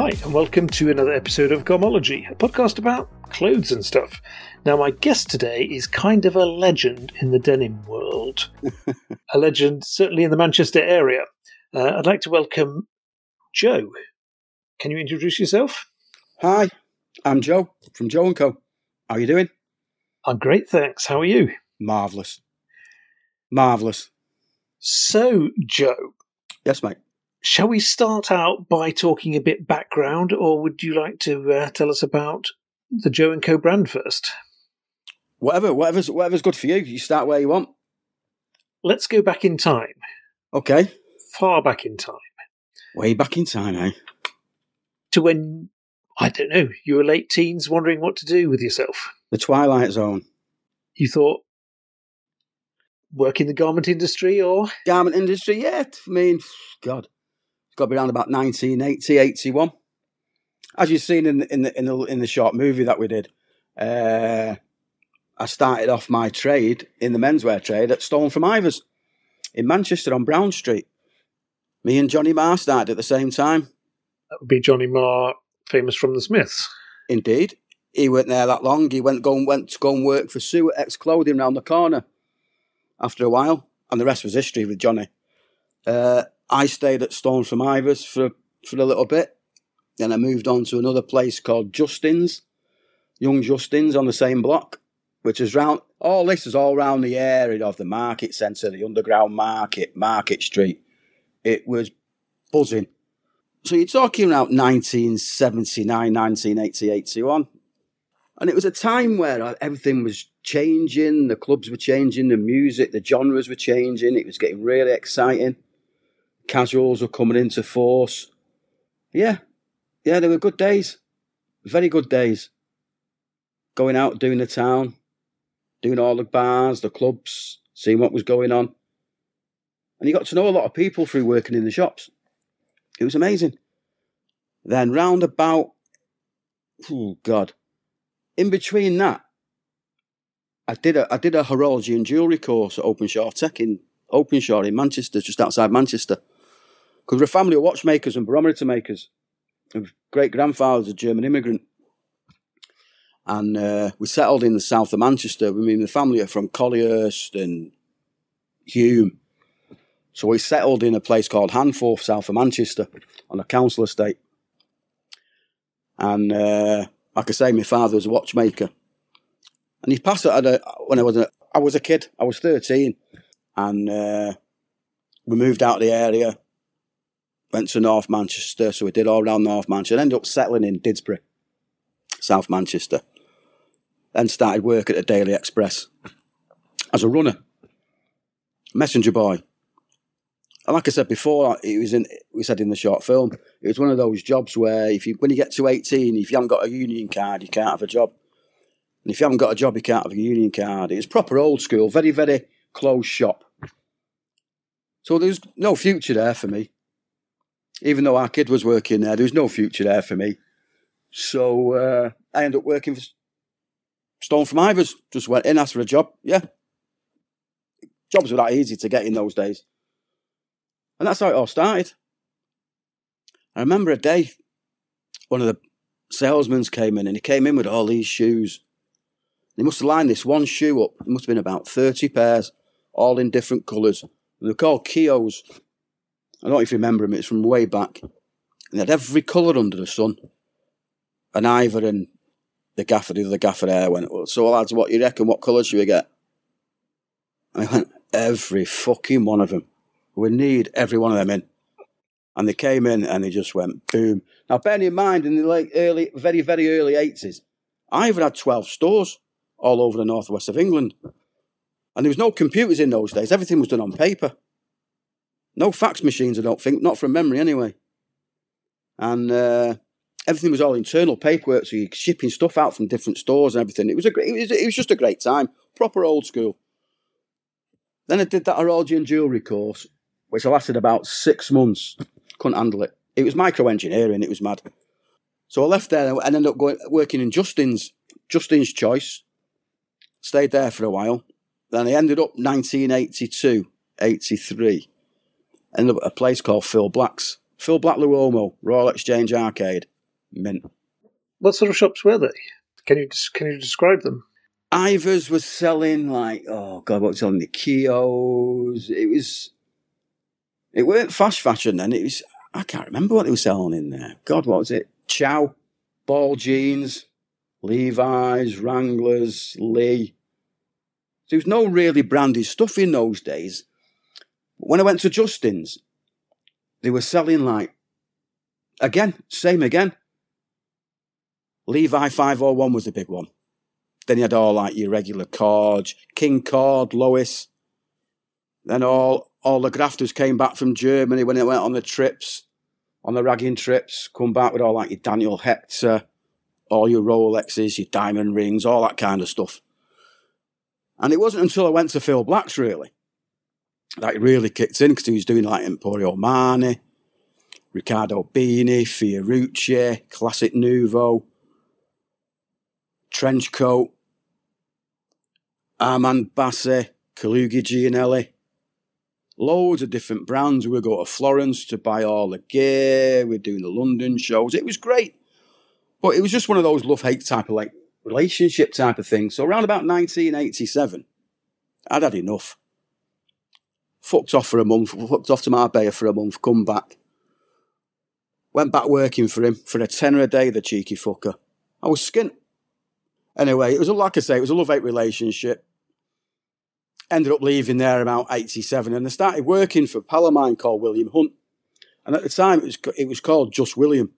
Hi, and welcome to another episode of Gomology, a podcast about clothes and stuff. Now, my guest today is kind of a legend in the denim world. a legend, certainly in the Manchester area. Uh, I'd like to welcome Joe. Can you introduce yourself? Hi, I'm Joe from Joe & Co. How are you doing? I'm great, thanks. How are you? Marvellous. Marvellous. So, Joe, Yes, mate. Shall we start out by talking a bit background, or would you like to uh, tell us about the Joe and Co brand first? Whatever, whatever's, whatever's good for you. You start where you want. Let's go back in time, Okay. far back in time, Way back in time, eh? to when, I don't know, you were late teens wondering what to do with yourself. The Twilight Zone. You thought, work in the garment industry, or Garment industry, yeah. I mean, God. Got to be around about 1980, 81. As you've seen in the, in the, in the, in the short movie that we did, uh, I started off my trade in the menswear trade at Stolen from Ivor's in Manchester on Brown Street. Me and Johnny Marr started at the same time. that would be Johnny Marr, famous from the Smiths. Indeed. He weren't there that long. He went go and went to go and work for Sue at X Clothing round the corner after a while. And the rest was history with Johnny. Uh, I stayed at Stolen from Ivor's for for a little bit. Then I moved on to another place called Justin's, Young Justin's on the same block, which is round all this is all round the area of the market centre, the underground market, Market Street. It was buzzing. So you're talking about 1979, 1980, 81. And it was a time where everything was changing, the clubs were changing, the music, the genres were changing, it was getting really exciting. Casuals were coming into force. Yeah, yeah, they were good days. Very good days. Going out, doing the town, doing all the bars, the clubs, seeing what was going on. And you got to know a lot of people through working in the shops. It was amazing. Then round about, oh God, in between that, I did a I did a horology and jewellery course at Openshaw Tech in Openshaw in Manchester, just outside Manchester. Because we're a family of watchmakers and barometer makers. Great grandfather's a German immigrant. And uh, we settled in the south of Manchester. I mean, the family are from Collyhurst and Hulme. So we settled in a place called Handforth, south of Manchester, on a council estate. And uh, like I say, my father was a watchmaker. And he passed it when I was a, I was a kid. I was 13. And uh, we moved out of the area, went to North Manchester. So we did all around North Manchester. Ended up settling in Didsbury, South Manchester. Then started work at the Daily Express as a runner, messenger boy. And like I said before, it was in we said in the short film, it was one of those jobs where if you when you get to eighteen, if you haven't got a union card, you can't have a job. And if you haven't got a job, you can't have a union card. It was proper old school, very, very closed shop. So there was no future there for me. Even though our kid was working there, there was no future there for me. So uh, I ended up working for Stolen from Ivor's. Just went in, asked for a job. Yeah. Jobs were that easy to get in those days. And that's how it all started. I remember a day, one of the salesmen came in and he came in with all these shoes. They must have lined this one shoe up. It must have been about 30 pairs, all in different colours. They're called Kios. I don't know if you remember them, it's from way back. And they had every colour under the sun. And Ivor and the gaffer, the other gaffer there went, well, so lads, what you reckon, what colours should we get? I went, every fucking one of them. We need every one of them in. And they came in and they just went boom. Now, bearing in mind, in the late, early, very, very early 80s, Ivor had 12 stores all over the northwest of England. And there was no computers in those days. Everything was done on paper. No fax machines, I don't think, not from memory anyway. And uh, everything was all internal paperwork, so you're shipping stuff out from different stores and everything. It was a great, it was, it was just a great time, proper old school. Then I did that horology and jewellery course, which lasted about six months. Couldn't handle it. It was micro engineering, it was mad. So I left there and ended up going working in Justin's, Justin's Choice. Stayed there for a while. Then I ended up 1982, 83. Ended up at a place called Phil Black's Phil Black L'Uomo, Royal Exchange Arcade, mint. What sort of shops were they? Can you can you describe them? Ivor's was selling like oh god, what was selling the Kios? It was it weren't fast fashion then. It was I can't remember what they were selling in there. God, what was it? Chow, ball jeans, Levi's, Wranglers, Lee. There was no really branded stuff in those days. When I went to Justin's, they were selling like again, same again. Levi 501 was the big one. Then you had all like your regular Cords, King Cord, Lois. Then all all the grafters came back from Germany when they went on the trips, on the ragging trips, come back with all like your Daniel Hechter, all your Rolexes, your diamond rings, all that kind of stuff. And it wasn't until I went to Phil Black's really that really kicked in because he was doing like Emporio Armani, Riccardo Beanie, Fiorucci, Classic Nouveau, Trench Coat, Armand Basi, Calugi Giannelli, loads of different brands. We go to Florence to buy all the gear. We're doing the London shows. It was great. But it was just one of those love hate type of like relationship type of thing. So around about 1987, I'd had enough. Fucked off for a month, fucked off to Marbella for a month, come back. Went back working for him for a tenner a day, the cheeky fucker. I was skint. Anyway, it was a, like I say, it was a love hate relationship. Ended up leaving there about 87 and I started working for a pal of mine called William Hunt. And at the time, it was, it was called Just William.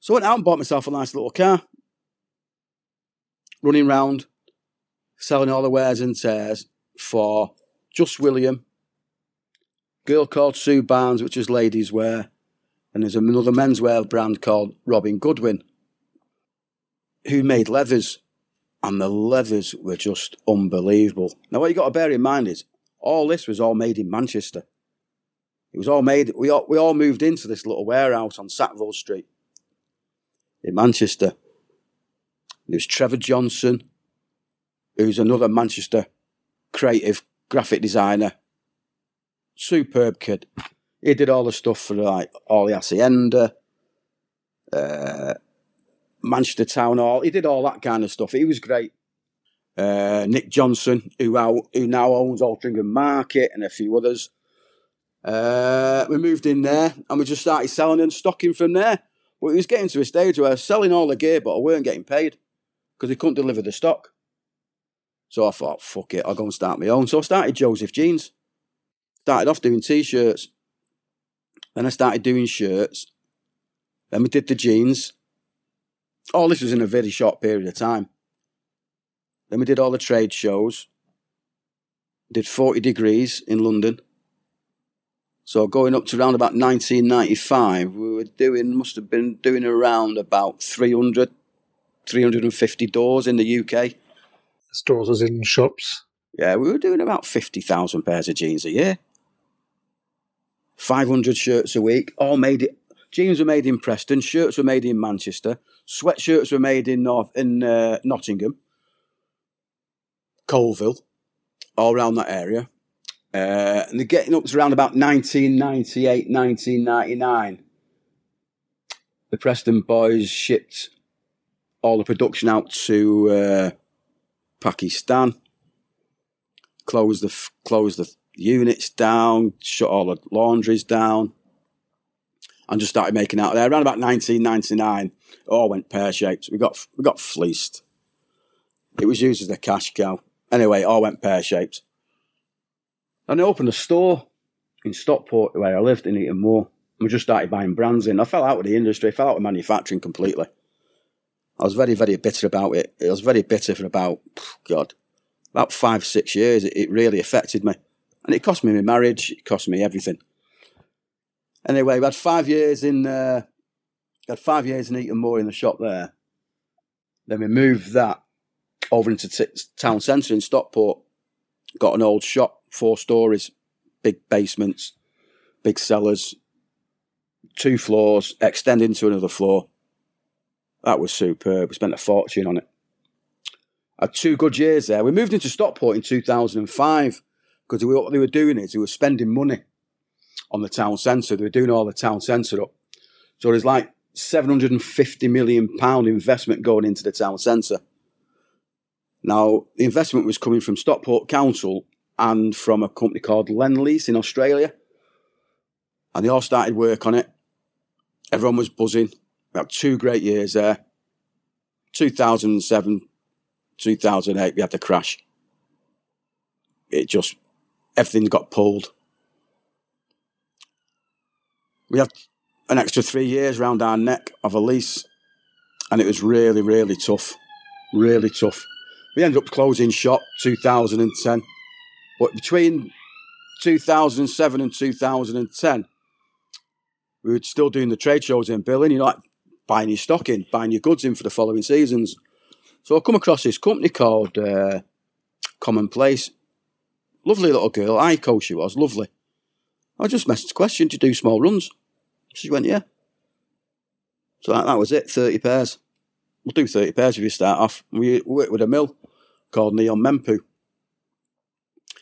So I went out and bought myself a nice little car. Running round, selling all the wares and tears for Just William, girl called Sue Barnes, which is ladies' wear, and there's another menswear brand called Robin Goodwin, who made leathers, and the leathers were just unbelievable. Now, what you got to bear in mind is all this was all made in Manchester. It was all made. We all, we all moved into this little warehouse on Sackville Street in Manchester. There was Trevor Johnson, who's another Manchester creative graphic designer. Superb kid. He did all the stuff for like all the Hacienda, uh, Manchester Town Hall. He did all that kind of stuff. He was great. Uh, Nick Johnson, who, who now owns Altrincham Market and a few others. Uh, we moved in there and we just started selling and stocking from there. But it was getting to a stage where I was selling all the gear, but I weren't getting paid because they couldn't deliver the stock. So I thought, fuck it, I'll go and start my own. So I started Joseph Jeans. Started off doing t-shirts. Then I started doing shirts. Then we did the jeans. All this was in a very short period of time. Then we did all the trade shows. Did 40 degrees in London. So going up to around about 1995, we were doing, must have been doing around about 300, 350 doors in the UK. Stores as in shops? Yeah, we were doing about 50,000 pairs of jeans a year. 500 shirts a week, all made it. Jeans were made in Preston, shirts were made in Manchester, sweatshirts were made in North in uh, Nottingham, Coalville, all around that area. Uh, and they're getting up to around about 1998, 1999. The Preston boys shipped all the production out to uh, Pakistan, closed the closed the units down, shut all the laundries down, and just started making out there. Around about 1999, it all went pear shaped. We got we got fleeced. It was used as a cash cow. Anyway, it all went pear shaped. And I opened a store in Stockport where I lived in Heaton. And we just started buying brands in. I fell out with the industry, fell out with manufacturing completely. I was very, very bitter about it. I was very bitter for about, God, about five, six years. It, it really affected me. And it cost me my marriage, it cost me everything. Anyway, we had five years in, uh, had five years in Heaton Moor in the shop there. Then we moved that over into t- town centre in Stockport. Got an old shop four stories, big basements, big cellars, two floors, extending to another floor. That was superb. We spent a fortune on it. Had two good years there. We moved into Stockport in 2005 because what they were doing is they were spending money on the town centre. They were doing all the town centre up. So there's like 750 million pound investment going into the town centre. Now, the investment was coming from Stockport Council and from a company called Lendlease in Australia. And they all started work on it. Everyone was buzzing. Had two great years there. 2007, 2008, we had the crash. It just, everything got pulled. We had an extra three years round our neck of a lease, and it was really, really tough. Really tough. We ended up closing shop 2010, but between 2007 and 2010, we were still doing the trade shows in Berlin. You know, like buying your stock in, buying your goods in for the following seasons. So I come across this company called uh, Commonplace. Lovely little girl, I Aiko she was, lovely. I just messaged the question, you do small runs? She went, yeah. So that, that was it, 30 pairs. We'll do 30 pairs if you start off. We worked with a mill called Nihon Menpu.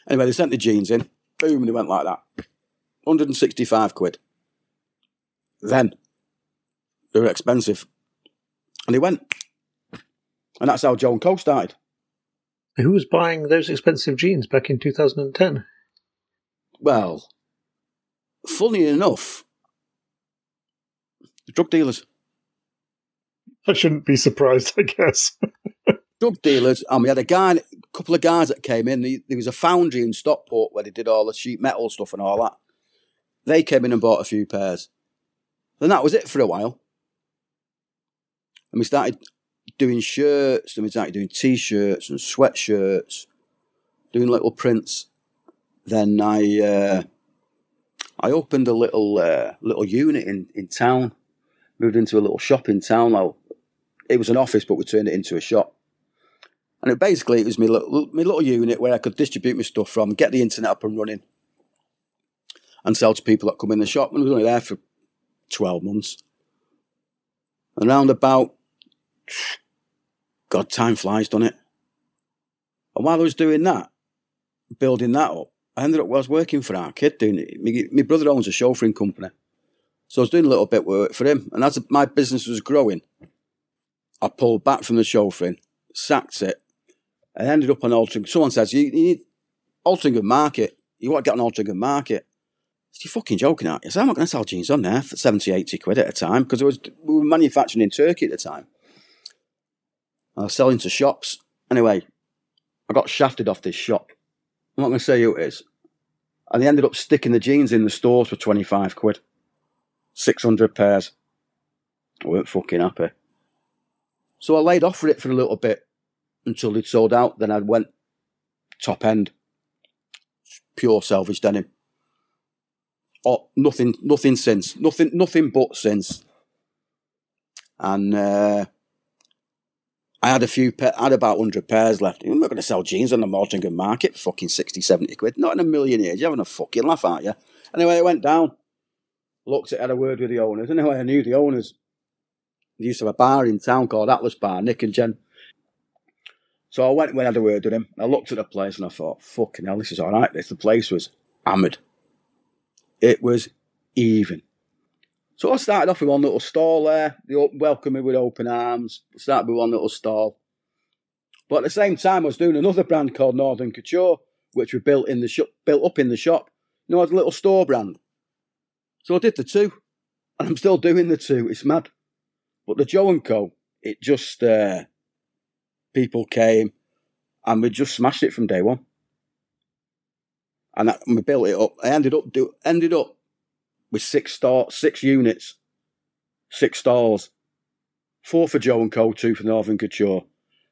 Anyway, they sent the jeans in. Boom, and they went like that. 165 quid. Then, they were expensive. And they went. And that's how Joe & Co started. Who was buying those expensive jeans back in 2010? Well, funny enough, the drug dealers. I shouldn't be surprised, I guess. drug dealers, and we had a guy, a couple of guys that came in. There was a foundry in Stockport where they did all the sheet metal stuff and all that. They came in and bought a few pairs. Then that was it for a while. And we started doing shirts, and we started doing t-shirts and sweatshirts, doing little prints. Then I uh, I opened a little uh, little unit in, in town, moved into a little shop in town. Now, it was an office, but we turned it into a shop. And it basically it was my little, my little unit where I could distribute my stuff from, get the internet up and running, and sell to people that come in the shop. And I was only there for 12 months. Around about, God, time flies, doesn't it? And while I was doing that, building that up, I ended up, I was working for our kid doing it. My, my brother owns a chauffeuring company. So I was doing a little bit of work for him. And as my business was growing, I pulled back from the chauffeuring, sacked it, and ended up on Altrincham. Someone says, you, you need Altrincham Market. You want to get on Altrincham Market. You're fucking joking, aren't you? So I'm not going to sell jeans on there for 70, 80 quid at a time because we were manufacturing in Turkey at the time. I was selling to shops. Anyway, I got shafted off this shop. I'm not going to say who it is. And they ended up sticking the jeans in the stores for 25 quid. 600 pairs. I weren't fucking happy. So I laid off for it for a little bit until they'd sold out. Then I went top end, pure salvage denim. Oh, nothing, nothing since, nothing, nothing but since. And uh, I had a few, pa- I had about 100 pairs left. I'm not going to sell jeans on the Mortingham market fucking 60, 70 quid. Not in a million years. You're having a fucking laugh, aren't you? Anyway, I went down, looked at, had a word with the owners. Anyway, I knew the owners. They used to have a bar in town called Atlas Bar, Nick and Jen. So I went and had a word with him. I looked at the place and I thought, fucking hell, this is all right. This the place was hammered. It was even. So I started off with one little stall there. They welcomed me with open arms. Started with one little stall. But at the same time, I was doing another brand called Northern Couture, which we built in the shop, built up in the shop. You know, as a little store brand. So I did the two, and I'm still doing the two. It's mad. But the Joe and Co, it just uh, people came, and we just smashed it from day one. And, that, and we built it up. I ended up do ended up with six store, six units, six stalls, four for Joe and Co, two for Northern Couture.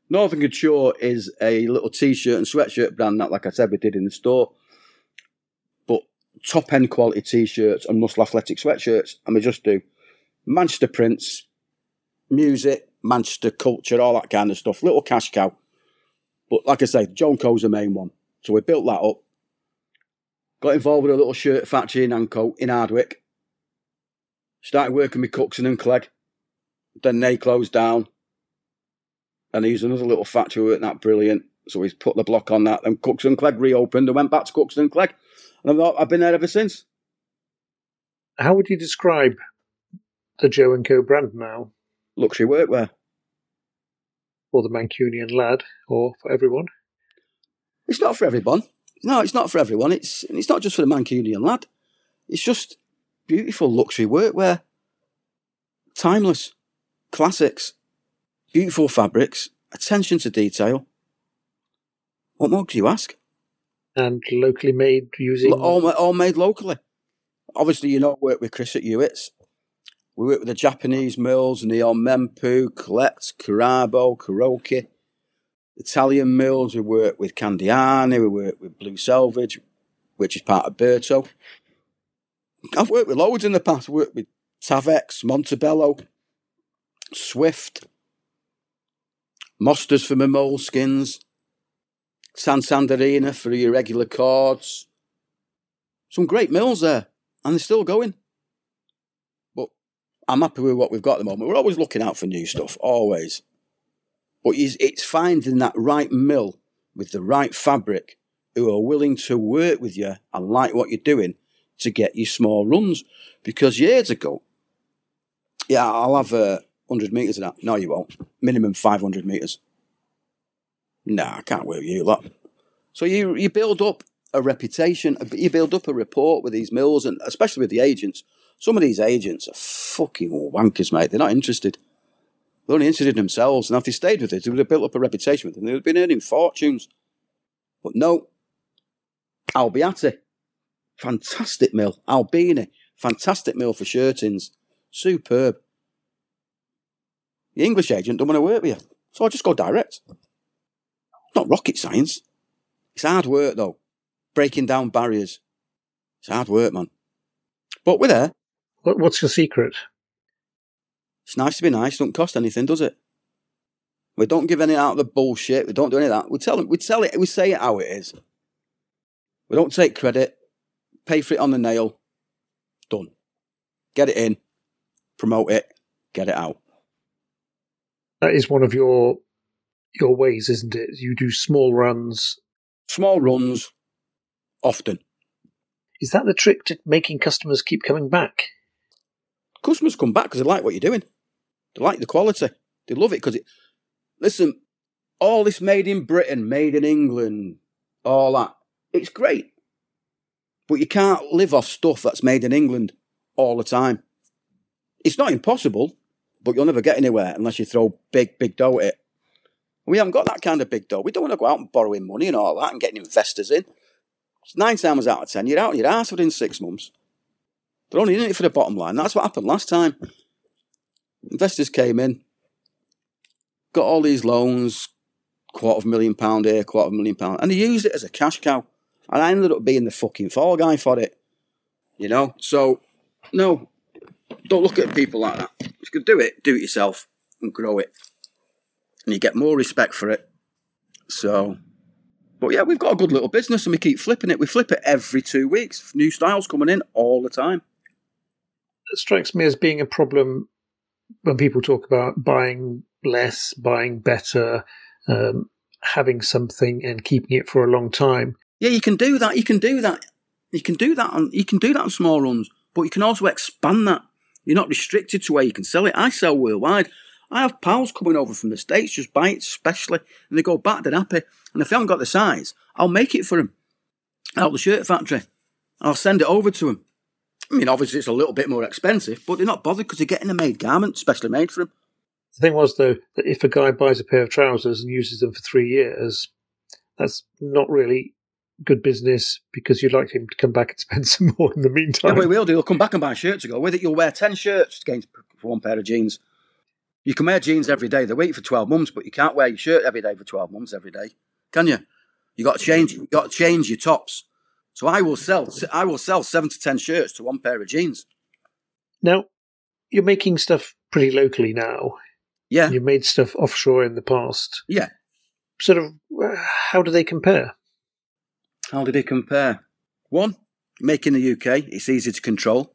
Northern Couture is a little t-shirt and sweatshirt brand that, like I said, we did in the store. But top end quality t-shirts and muscle athletic sweatshirts, and we just do Manchester prints, music, Manchester culture, all that kind of stuff. Little cash cow. But like I say, Joe & Co's the main one. So we built that up. Got involved with a little shirt factory in Anco in Hardwick. Started working with Cookson and Clegg. Then they closed down. And he used another little factory working that brilliant. So he's put the block on that. And Cookson and Clegg reopened and went back to Cookson and Clegg. And I've, I've been there ever since. How would you describe the Joe and Co brand now? Luxury workwear. For the Mancunian lad, or for everyone? It's not for everyone. No, it's not for everyone. It's it's not just for the Mancunian lad. It's just beautiful luxury workwear. Timeless. Classics. Beautiful fabrics. Attention to detail. What more do you ask? And locally made using. All, all made locally. Obviously, you know, work with Chris at Hewitt's. We work with the Japanese mills, Nihon Menpu, Collect, Kurabo, Kuroki. Italian mills, we work with Candiani, we work with Blue Selvage, which is part of Berto. I've worked with loads in the past. I've worked with Tavex, Montebello, Swift, Mosters for my moleskins, San Sandrina for your regular cords. Some great mills there, and they're still going. But I'm happy with what we've got at the moment. We're always looking out for new stuff, always. But it's finding that right mill with the right fabric who are willing to work with you and like what you're doing to get you small runs. Because years ago, yeah, I'll have uh, 100 metres of that. No, you won't. Minimum 500 metres. Nah, I can't work with you lot. So you, you build up a reputation, you build up a rapport with these mills, and especially with the agents. Some of these agents are fucking wankers, mate. They're not interested. They're only interested in themselves. And if they stayed with it, they would have built up a reputation with them. They would have been earning fortunes. But no, Albiate, fantastic mill. Albini, fantastic mill for shirtings. Superb. The English agent don't want to work with you. So I just go direct. Not rocket science. It's hard work though. Breaking down barriers. It's hard work, man. But we're there. What's your secret? It's nice to be nice. Don't cost anything, does it? We don't give any out of the bullshit. We don't do any of that. We tell it. We tell it. We say it how it is. We don't take credit. Pay for it on the nail. Done. Get it in. Promote it. Get it out. That is one of your your ways, isn't it? You do small runs. Small runs, often. Is that the trick to making customers keep coming back? Customers come back because they like what you're doing. They like the quality. They love it because it. Listen, all this made in Britain, made in England, all that. It's great. But you can't live off stuff that's made in England all the time. It's not impossible, but you'll never get anywhere unless you throw big, big dough at it. We haven't got that kind of big dough. We don't want to go out and borrowing money and all that and getting investors in. Nine times out of ten, you're out your ass within six months. They're only in it for the bottom line. That's what happened last time. Investors came in, got all these loans, quarter of a million pound here, quarter of a million pound, and they used it as a cash cow. And I ended up being the fucking fall guy for it. You know? So, no, don't look at people like that. If you can do it, do it yourself and grow it. And you get more respect for it. So, but yeah, we've got a good little business and we keep flipping it. We flip it every two weeks. New styles coming in all the time. It strikes me as being a problem when people talk about buying less, buying better, um, having something and keeping it for a long time. Yeah, you can do that. You can do that. You can do that. On, you can do that on small runs, but you can also expand that. You're not restricted to where you can sell it. I sell worldwide. I have pals coming over from the States, just buy it specially, and they go back, they're happy. And if they haven't got the size, I'll make it for them out the shirt factory. I'll send it over to them. I mean, obviously, it's a little bit more expensive, but they're not bothered because they're getting a made garment, specially made for them. The thing was, though, that if a guy buys a pair of trousers and uses them for three years, that's not really good business because you'd like him to come back and spend some more in the meantime. Yeah, he will do. He'll come back and buy shirts to go with it. You'll wear 10 shirts for one pair of jeans. You can wear jeans every day. They wait for 12 months, but you can't wear your shirt every day for 12 months every day, can you? You got to change. You got to change your tops. So I will sell. I will sell seven to ten shirts to one pair of jeans. Now, you're making stuff pretty locally now. Yeah, you made stuff offshore in the past. Yeah. Sort of, uh, how do they compare? How do they compare? One, making the UK, it's easy to control.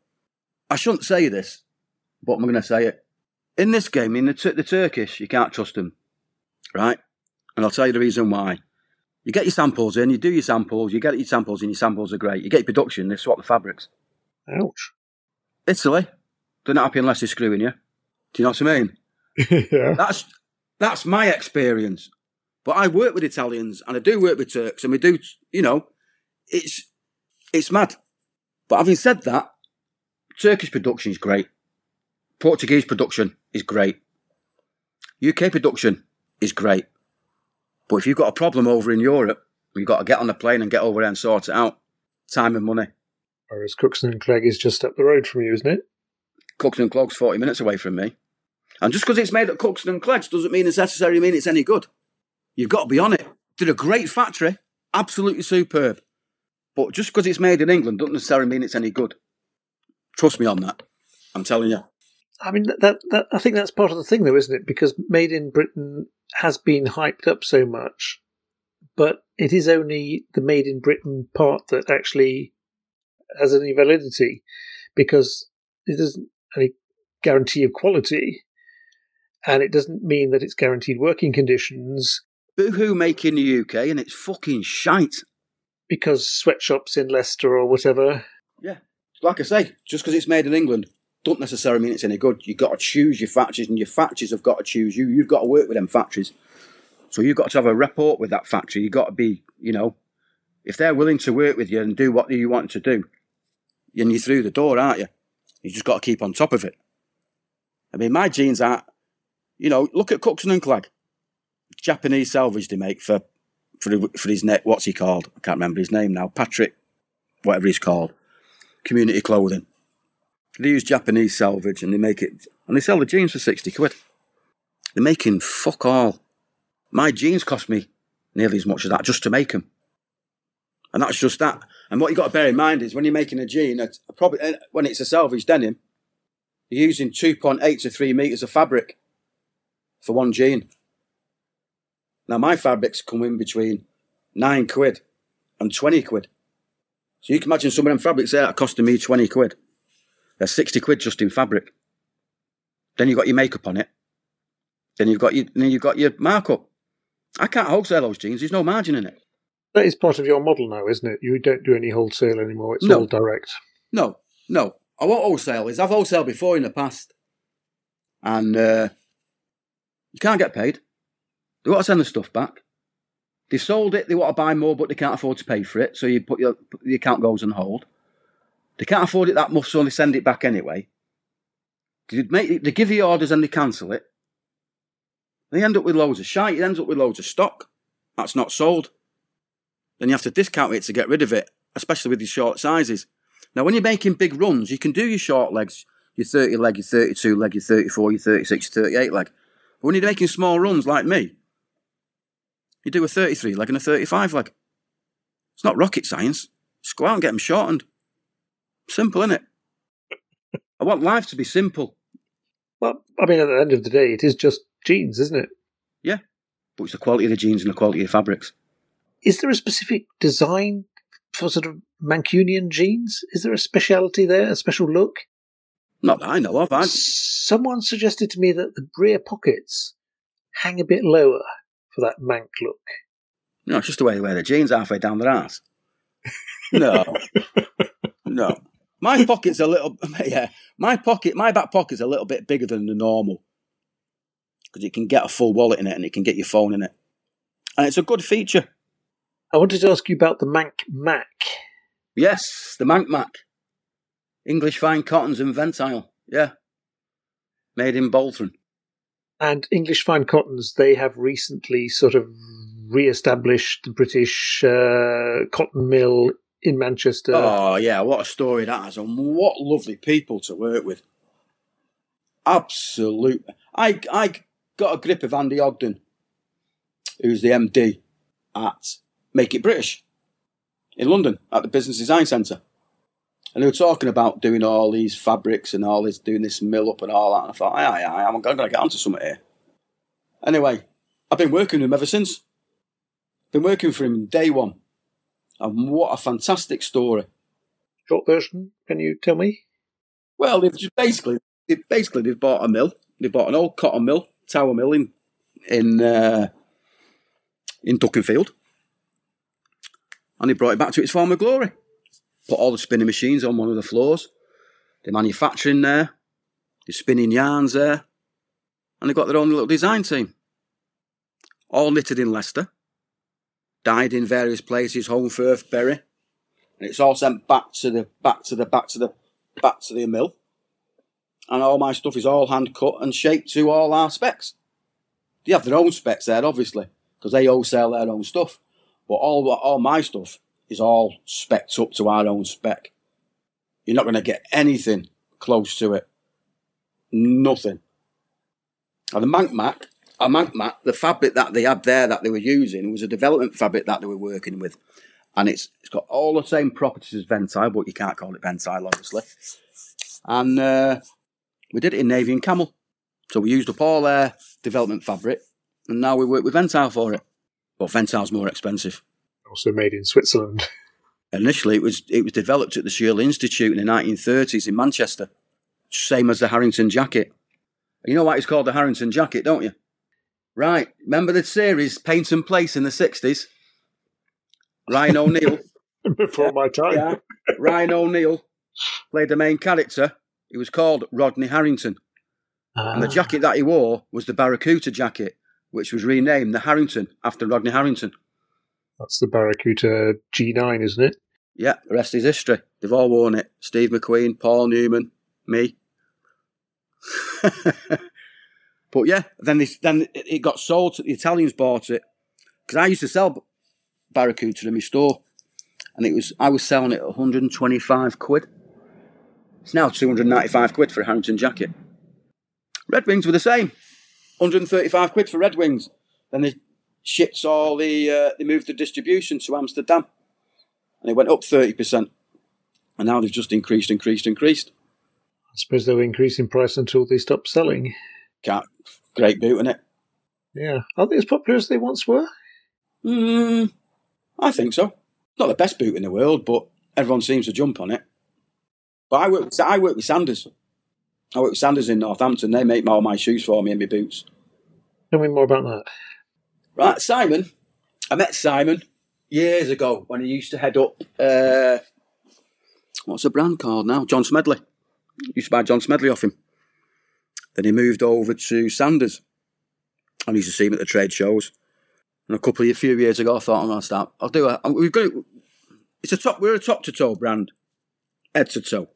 I shouldn't say this, but I'm going to say it. In this game, in the, the Turkish, you can't trust them, right? And I'll tell you the reason why. You get your samples in, you do your samples, you get your samples and your samples are great. You get your production, they swap the fabrics. Ouch. Italy, they're not happy unless they're screwing you. Do you know what I mean? yeah. That's that's my experience. But I work with Italians and I do work with Turks and we do, you know, it's it's mad. But having said that, Turkish production is great. Portuguese production is great. UK production is great. But if you've got a problem over in Europe, you've got to get on the plane and get over there and sort it out. Time and money. Whereas Cookson and Clegg is just up the road from you, isn't it? Cookson and Clegg's 40 minutes away from me. And just because it's made at Cookson and Clegg's doesn't mean it's necessarily mean it's any good. You've got to be on it. Did a great factory, absolutely superb. But just because it's made in England doesn't necessarily mean it's any good. Trust me on that. I'm telling you. I mean, that, that I think that's part of the thing, though, isn't it? Because Made in Britain has been hyped up so much, but it is only the Made in Britain part that actually has any validity, because it doesn't any guarantee of quality, and it doesn't mean that it's guaranteed working conditions. Boohoo make in the UK and it's fucking shite. Because sweatshops in Leicester or whatever. Yeah. Like I say, just because it's made in England don't necessarily mean it's any good. You've got to choose your factories and your factories have got to choose you. You've got to work with them factories. So you've got to have a rapport with that factory. You've got to be, you know, if they're willing to work with you and do what you want to do, then you're through the door, aren't you? You just got to keep on top of it. I mean, my jeans are, you know, look at Cookson and Clegg. Japanese selvage they make for for for his neck. What's he called? I can't remember his name now. Patrick, whatever he's called. Community clothing. They use Japanese salvage and they make it, and they sell the jeans for sixty quid. They're making fuck all. My jeans cost me nearly as much as that just to make them. And that's just that. And what you've got to bear in mind is when you're making a jean, probably eh, when it's a salvage denim, you're using 2.8 to 3 meters of fabric for one jean. Now my fabrics come in between nine quid and 20 quid. So you can imagine some of them fabrics there are costing me 20 quid. They're 60 quid just in fabric. Then you've got your makeup on it. Then you've got your, then you've got your markup. I can't wholesale those jeans. There's no margin in it. That is part of your model now, isn't it? You don't do any wholesale anymore. It's No. all direct. No, no. I won't wholesale is I've wholesale before in the past. And uh, you can't get paid. They want to send the stuff back. They've sold it, they want to buy more, but they can't afford to pay for it. So you put your the account goes on hold. They can't afford it that much, so they send it back anyway. They, make, they give you orders and they cancel it. They end up with loads of shite. It ends up with loads of stock that's not sold. Then you have to discount it to get rid of it, especially with your short sizes. Now, when you're making big runs, you can do your short legs, your 30 leg, your 32 leg, your 34, your 36, your 38 leg. But when you're making small runs like me, you do a 33 leg and a 35 leg. It's not rocket science. Just go out and get them shortened. Simple, innit? I want life to be simple, Well, I mean, at the end of the day, it is just jeans, isn't it? Yeah, but it's the quality of the jeans and the quality of the fabrics. Is there a specific design for sort of Mancunian jeans? Is there a speciality there, a special look? Not that I know of. I, Someone suggested to me that the rear pockets hang a bit lower for that Manc look. no, it's just the way they wear the jeans halfway down their ass. No, no. My pocket's a little, yeah. My pocket, my back pocket's a little bit bigger than the normal because it can get a full wallet in it and it can get your phone in it, and it's a good feature. I wanted to ask you about the Manc Mac. Yes, the Manc Mac, English fine cottons and Ventile. Yeah, made in Bolton. And English Fine Cottons, they have recently sort of re-established the British uh, cotton mill in Manchester. Oh yeah, what a story that has, and what lovely people to work with. Absolute. I I got a grip of Andy Ogden, who's the MD at Make It British in London at the Business Design Centre. And they were talking about doing all these fabrics and all this, doing this mill up and all that. And I thought, aye, aye, aye, I'm going to get onto something here. Anyway, I've been working with him ever since. Been working for him day one. And what a fantastic story. Short version, can you tell me? Well, they've just basically, they basically they've bought a mill. They bought an old cotton mill, tower mill in in uh, in Dukinfield, and they brought it back to its former glory. Put all the spinning machines on one of the floors, They're manufacturing there. They're spinning yarns there. And they've got their own little design team. All knitted in Leicester. Dyed in various places, Holmfirth, Bury. And it's all sent back to the back to the back to the back to the mill. And all my stuff is all hand cut and shaped to all our specs. They have their own specs there, obviously, because they all sell their own stuff. But all all my stuff is all specced up to our own spec. You're not going to get anything close to it. Nothing. And the Manc Mac, a Manc Mac, the fabric that they had there that they were using was a development fabric that they were working with. And it's it's got all the same properties as Ventile, but you can't call it Ventile, obviously. And uh, we did it in Navy and Camel. So we used up all their development fabric, and now we work with Ventile for it. But Ventile's more expensive. Also made in Switzerland. Initially, it was it was developed at the Shirley Institute in the 1930s in Manchester, same as the Harrington jacket. You know why it's called the Harrington jacket, don't you? Right. Remember the series Peyton Place in the 60s? Ryan O'Neal. Before Yeah, my time. yeah. Ryan O'Neal played the main character. He was called Rodney Harrington. And the Ah, jacket that he wore was the Baracuta jacket, which was renamed the Harrington after Rodney Harrington. That's the Baracuta G9, isn't it? Yeah, the rest is history. They've all worn it. Steve McQueen, Paul Newman, me. but yeah, then this, then it got sold. To, the Italians bought it because I used to sell Baracuta in my store, and it was I was selling it at 125 quid. It's now 295 quid for a Harrington jacket. Red Wings were the same, 135 quid for Red Wings. Then they shipped all the uh, they moved the distribution to Amsterdam and it went up 30%. And now they've just increased, increased, increased. I suppose they'll increase in price until they stop selling. Can't, great boot, isn't it? Yeah. Are they as popular as they once were? Mm, I think so. Not the best boot in the world, but everyone seems to jump on it. But I work, with, I work with Sanders. I work with Sanders in Northampton. They make all my shoes for me and my boots. Tell me more about that. Right, Simon. I met Simon years ago when he used to head up. Uh, what's the brand called now? John Smedley. Used to buy John Smedley off him. Then he moved over to Sanders. I used to see him at the trade shows. And a couple of a few years ago, I thought I'm to start. I'll do it. We've got. It's a top. We're a top to toe brand, head to toe.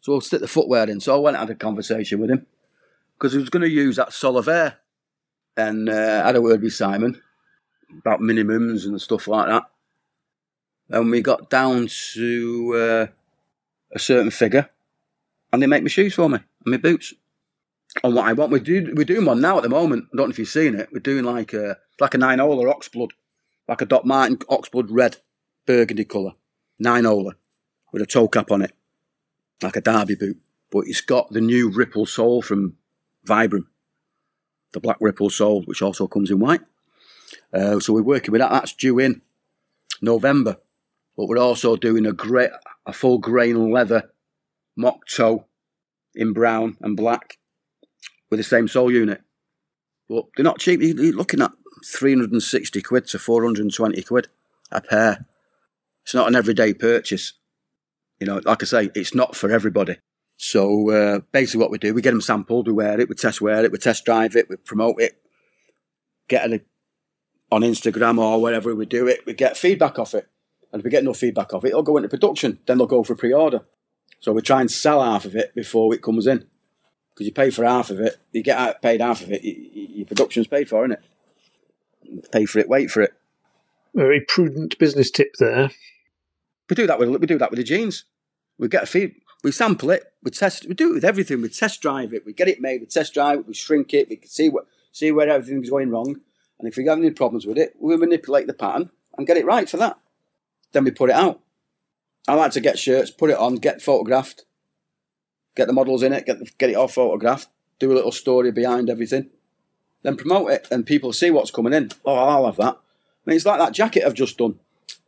So we'll stick the footwear in. So I went and had a conversation with him because he was going to use that Solaire, and uh, had a word with Simon about minimums and stuff like that. And we got down to uh, a certain figure, and they make my shoes for me and my boots. And what I want, we do, we're doing one now at the moment. I don't know if you've seen it. We're doing like a like a nine holer oxblood, like a Doc Martin oxblood red, burgundy colour, nine holer with a toe cap on it, like a derby boot. But it's got the new ripple sole from Vibram, the black ripple sole, which also comes in white. Uh, so we're working with that. That's due in November. But we're also doing a great, a full grain leather mock toe in brown and black with the same sole unit. But they're not cheap. You're looking at 360 quid to 420 quid a pair. It's not an everyday purchase. You know, like I say, it's not for everybody. So uh, basically, what we do, we get them sampled, we wear it, we test wear it, we test drive it, we promote it, get it on Instagram or wherever we do it, we get feedback off it. And if we get no feedback off it, it'll go into production. Then they'll go for pre-order. So we try and sell half of it before it comes in. Because you pay for half of it, you get out, paid half of it, your production's paid for, isn't it? Pay for it, wait for it. Very prudent business tip there. We do that with we do that with the jeans. We get a feed, we sample it, we test, we do it with everything. We test drive it, we get it made, we test drive it, we shrink it, we can see what see where everything's going wrong, and if we have got any problems with it, we manipulate the pattern and get it right for that. Then we put it out. I like to get shirts, put it on, get photographed, get the models in it, get the, get it all photographed, do a little story behind everything, then promote it, and people see what's coming in. Oh, I'll have that. I mean, it's like that jacket I've just done,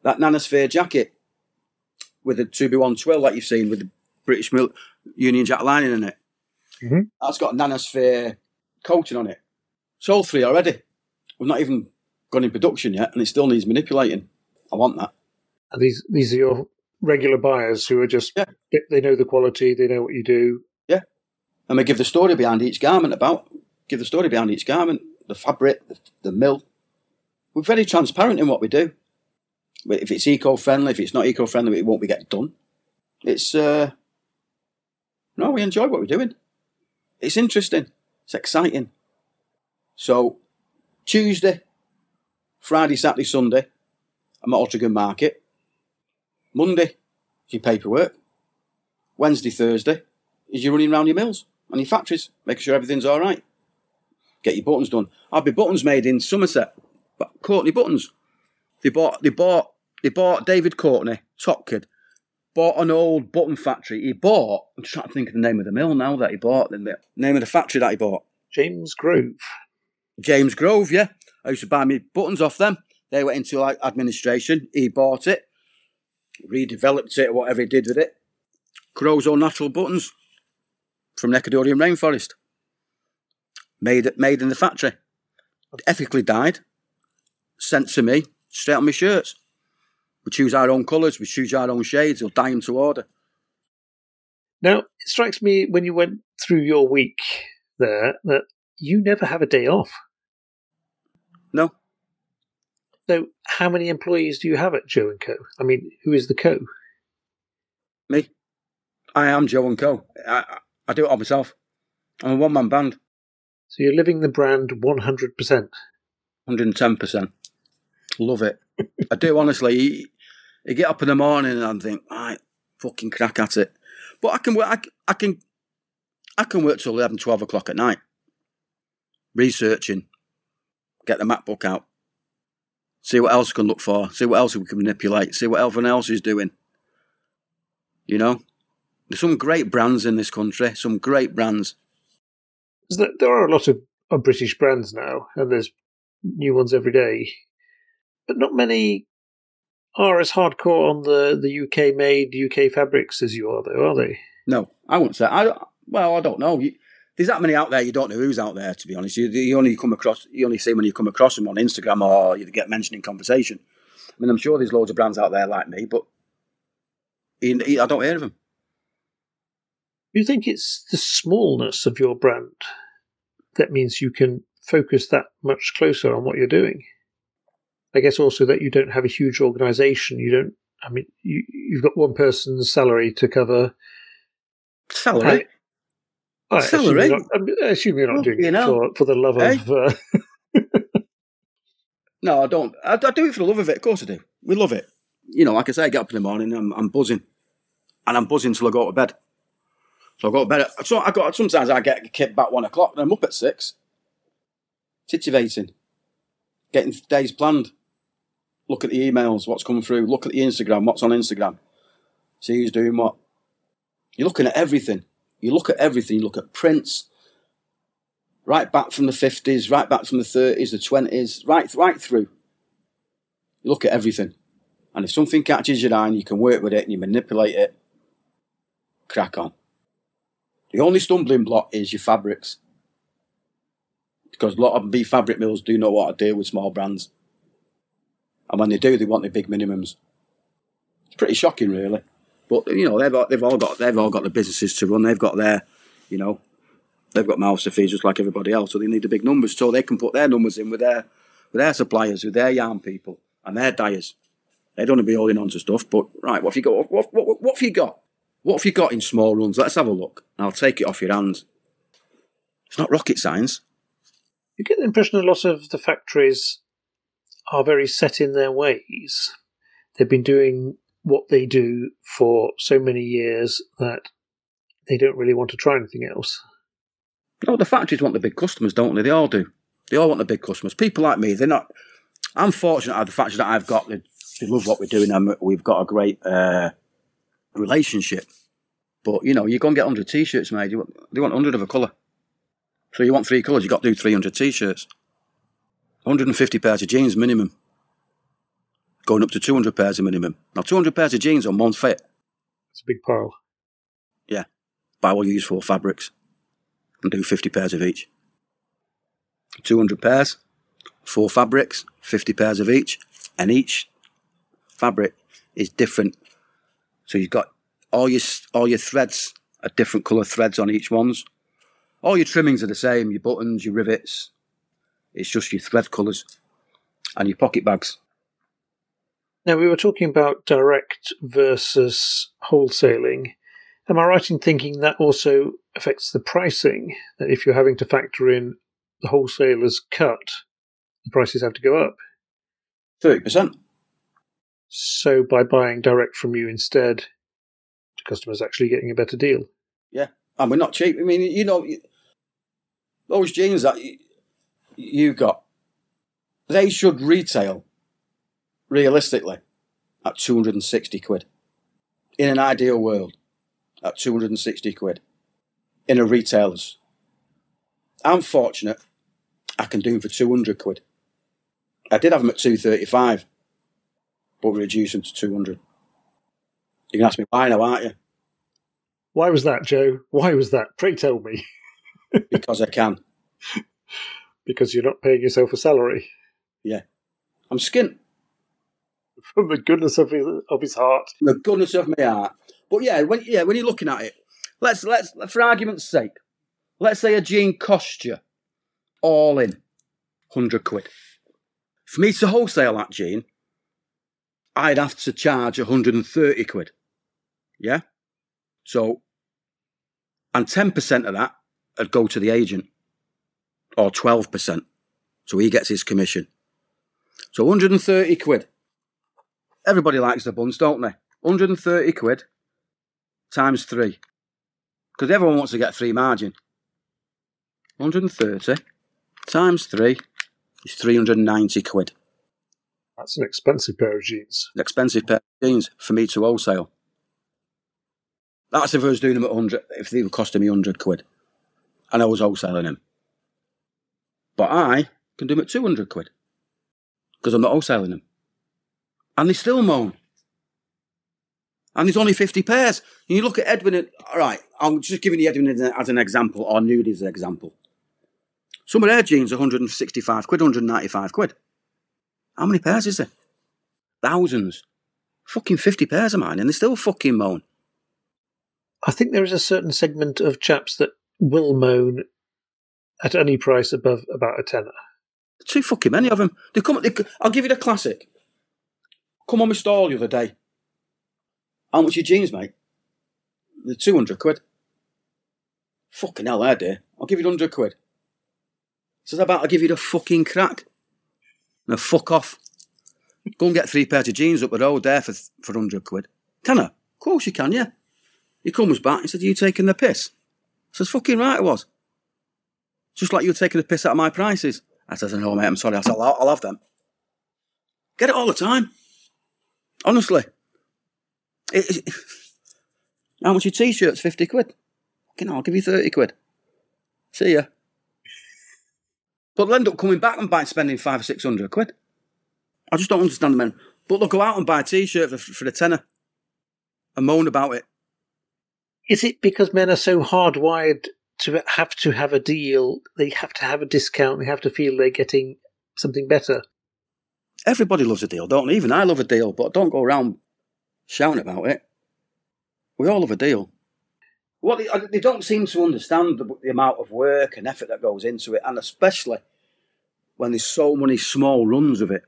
that Nanosphere jacket with the 2B1 twill that you've seen with the British Mil- Union Jack lining in it. Mhm. That's got Nanosphere coating on it. Sold three already. We've not even gone in production yet, and it still needs manipulating. I want that. Are these these are your regular buyers who are just Yeah. they, know the quality, they know what you do. Yeah, and we give the story behind each garment about, give the story behind each garment, the fabric, the, the mill. We're very transparent in what we do. If it's eco-friendly, if it's not eco-friendly, it won't be get done. It's, uh, no, we enjoy what we're doing. It's interesting. It's exciting. So, Tuesday, Friday, Saturday, Sunday, I'm at Altrincham Market. Monday is your paperwork. Wednesday, Thursday is you running around your mills and your factories, making sure everything's all right. Get your buttons done. I'll be buttons made in Somerset, but Courtney buttons. They bought, they bought, they bought David Courtney, top kid, bought an old button factory. He bought. I'm trying to think of the name of the mill now that he bought. The name of the factory that he bought. James Grove. James Grove, yeah. I used to buy me buttons off them. They went into like administration. He bought it, redeveloped it, or whatever he did with it. Corozo natural buttons from Necadorian rainforest. Made made in the factory. Ethically dyed. Sent to me straight on my shirts. We choose our own colours. We choose our own shades. We'll dye them to order. Now, it strikes me when you went through your week there that you never have a day off. No, So, how many employees do you have at Joe and Co? I mean, who is the Co? me. I am Joe and Co. I, I, I do it all myself. I'm a one man band. So you're living the brand 100%. 110%. Love it. I do, honestly. You, you get up in the morning and I think, right, fucking crack at it. But I can work, I can, I can work till 11, 12 o'clock at night. Researching. Get the MacBook out. See what else we can look for. See what else we can manipulate. See what everyone else is doing. You know? There's some great brands in this country. Some great brands. there- are a lot of, of British brands now, and there's new ones every day. But not many are as hardcore on the, the UK made, UK fabrics as you are, though, are they? No, I wouldn't say. I well, I don't know. You, there's that many out there. You don't know who's out there. To be honest, you, you only come across. You only see when you come across them on Instagram or you get mentioned in conversation. I mean, I'm sure there's loads of brands out there like me, but he- he- I don't hear of them. You think it's the smallness of your brand that means you can focus that much closer on what you're doing? I guess also that you don't have a huge organization. You don't, I mean, you, you've got one person's salary to cover. Salary. I assume you're not, I assume you're not doing you it for, for the love Eh? of. Uh, No, I don't. I, I do it for the love of it. Of course, I do. We love it. You know, like I say, I get up in the morning, I'm, I'm buzzing, and I'm buzzing till I go to bed. So I go to bed. At, so I got sometimes I get kicked back one o'clock, and I'm up at six, titivating, getting days planned. Look at the emails, what's come through. Look at the Instagram, what's on Instagram. See who's doing what. You're looking at everything. You look at everything. You look at prints, right back from the fifties, right back from the thirties, the twenties, right right through. You look at everything, and if something catches your eye, and you can work with it and you manipulate it. Crack on. The only stumbling block is your fabrics, because a lot of big fabric mills do know what to do with small brands, and when they do, they want the big minimums. It's pretty shocking, really. But you know they've all, they've all got they've all got the businesses to run. They've got their, you know, they've got mouths to feed just like everybody else. So they need the big numbers so they can put their numbers in with their with their suppliers, with their yarn people and their dyers. They don't want to be holding on to stuff. But right, what have you got? What, what, what have you got? What have you got in small runs? Let's have a look. I'll take it off your hands. It's not rocket science. you get the impression a lot of the factories are very set in their ways. They've been doing what they do for so many years that they don't really want to try anything else. No, the factories want the big customers, don't they? They all do. They all want the big customers. People like me, they're not. I'm fortunate. at The factories that I've got, they, they love what we're doing, and we've got a great uh, relationship. But you know, you go and get 100 t-shirts made. You want, they want 100 of a colour. So you want three colours, you got to do 300 t-shirts. 150 pairs of jeans minimum. Going up to 200 pairs of minimum. Now 200 pairs of jeans on one fit. It's a big pile. Yeah. Buy all you use four fabrics and do 50 pairs of each. 200 pairs, four fabrics, 50 pairs of each, and each fabric is different So you've got all your all your threads are different colour threads on each ones. All your trimmings are the same. Your buttons, your rivets. It's just your thread colours and your pocket bags. Now we were talking about direct versus wholesaling. Am I right in thinking that also affects the pricing? That if you're having to factor in the wholesaler's cut, the prices have to go up? 30%. So by buying direct from you instead, the customer's actually getting a better deal. Yeah. And we're not cheap. I mean, you know, those jeans that you got, they should retail realistically at 260 quid. In an ideal world, at 260 quid in a retailer's. I'm fortunate I can do them for 200 quid. I did have them at 235, but we reduced them to 200. You can ask me why now, aren't you? Why was that, Joe? Why was that? Pray tell me. because I can. because you're not paying yourself a salary. Yeah. I'm skint. From the goodness of his, of his heart. The goodness of my heart. But yeah, when yeah, when you're looking at it, let's let's for argument's sake, let's say a jean cost you all in hundred quid. For me to wholesale that jean, I'd have to charge 130 quid. Yeah? So, and 10% of that would go to the agent, or 12%. So he gets his commission. So 130 quid. Everybody likes the buns, don't they? 130 quid times three. Because everyone wants to get free margin. 130 times three is 390 quid. That's an expensive pair of jeans. An expensive pair of jeans for me to wholesale. That's if I was doing them at 100, if they were costing me 100 quid. And I was wholesaling them. But I can do them at 200 quid. Because I'm not wholesaling them. And they still moan. And there's only 50 pairs. And you look at Edwin, and, all right, I'm just giving you Edwin as an example, or Nudie as an example. Some of their jeans are 165 quid, 195 quid. How many pairs is there? Thousands. Fucking 50 pairs of mine, and they still fucking moan. I think there is a certain segment of chaps that will moan at any price above about a tenner. Too fucking many of them. They come. They, I'll give you the classic. Come on my stall the other day. How much your jeans, mate? They're 200 quid. Fucking hell, there, dear. I'll give you 100 quid. Says about I'll give you the fucking crack. Now fuck off. Go and get three pairs of jeans up the road there for for hundred quid. Can I? Of course you can, yeah. He comes back and said, Are you taking the piss? I says, fucking right I was. Just like you're taking the piss out of my prices. I says, no mate, I'm sorry. I said, I'll, I'll have them. Get it all the time. Honestly. It, it, how much your t-shirts? 50 quid. I'll give you 30 quid. See ya. But they'll end up coming back and buy, spending five or six hundred quid. I just don't understand the men. But they'll go out and buy a t-shirt for, for a tenner and moan about it. Is it because men are so hardwired to have to have a deal? They have to have a discount. They have to feel they're getting something better. Everybody loves a deal, don't they? Even I love a deal, but don't go around shouting about it. We all love a deal. Well, they, uh, they don't seem to understand the, the, amount of work and effort that goes into it, and especially when there's so many small runs of it.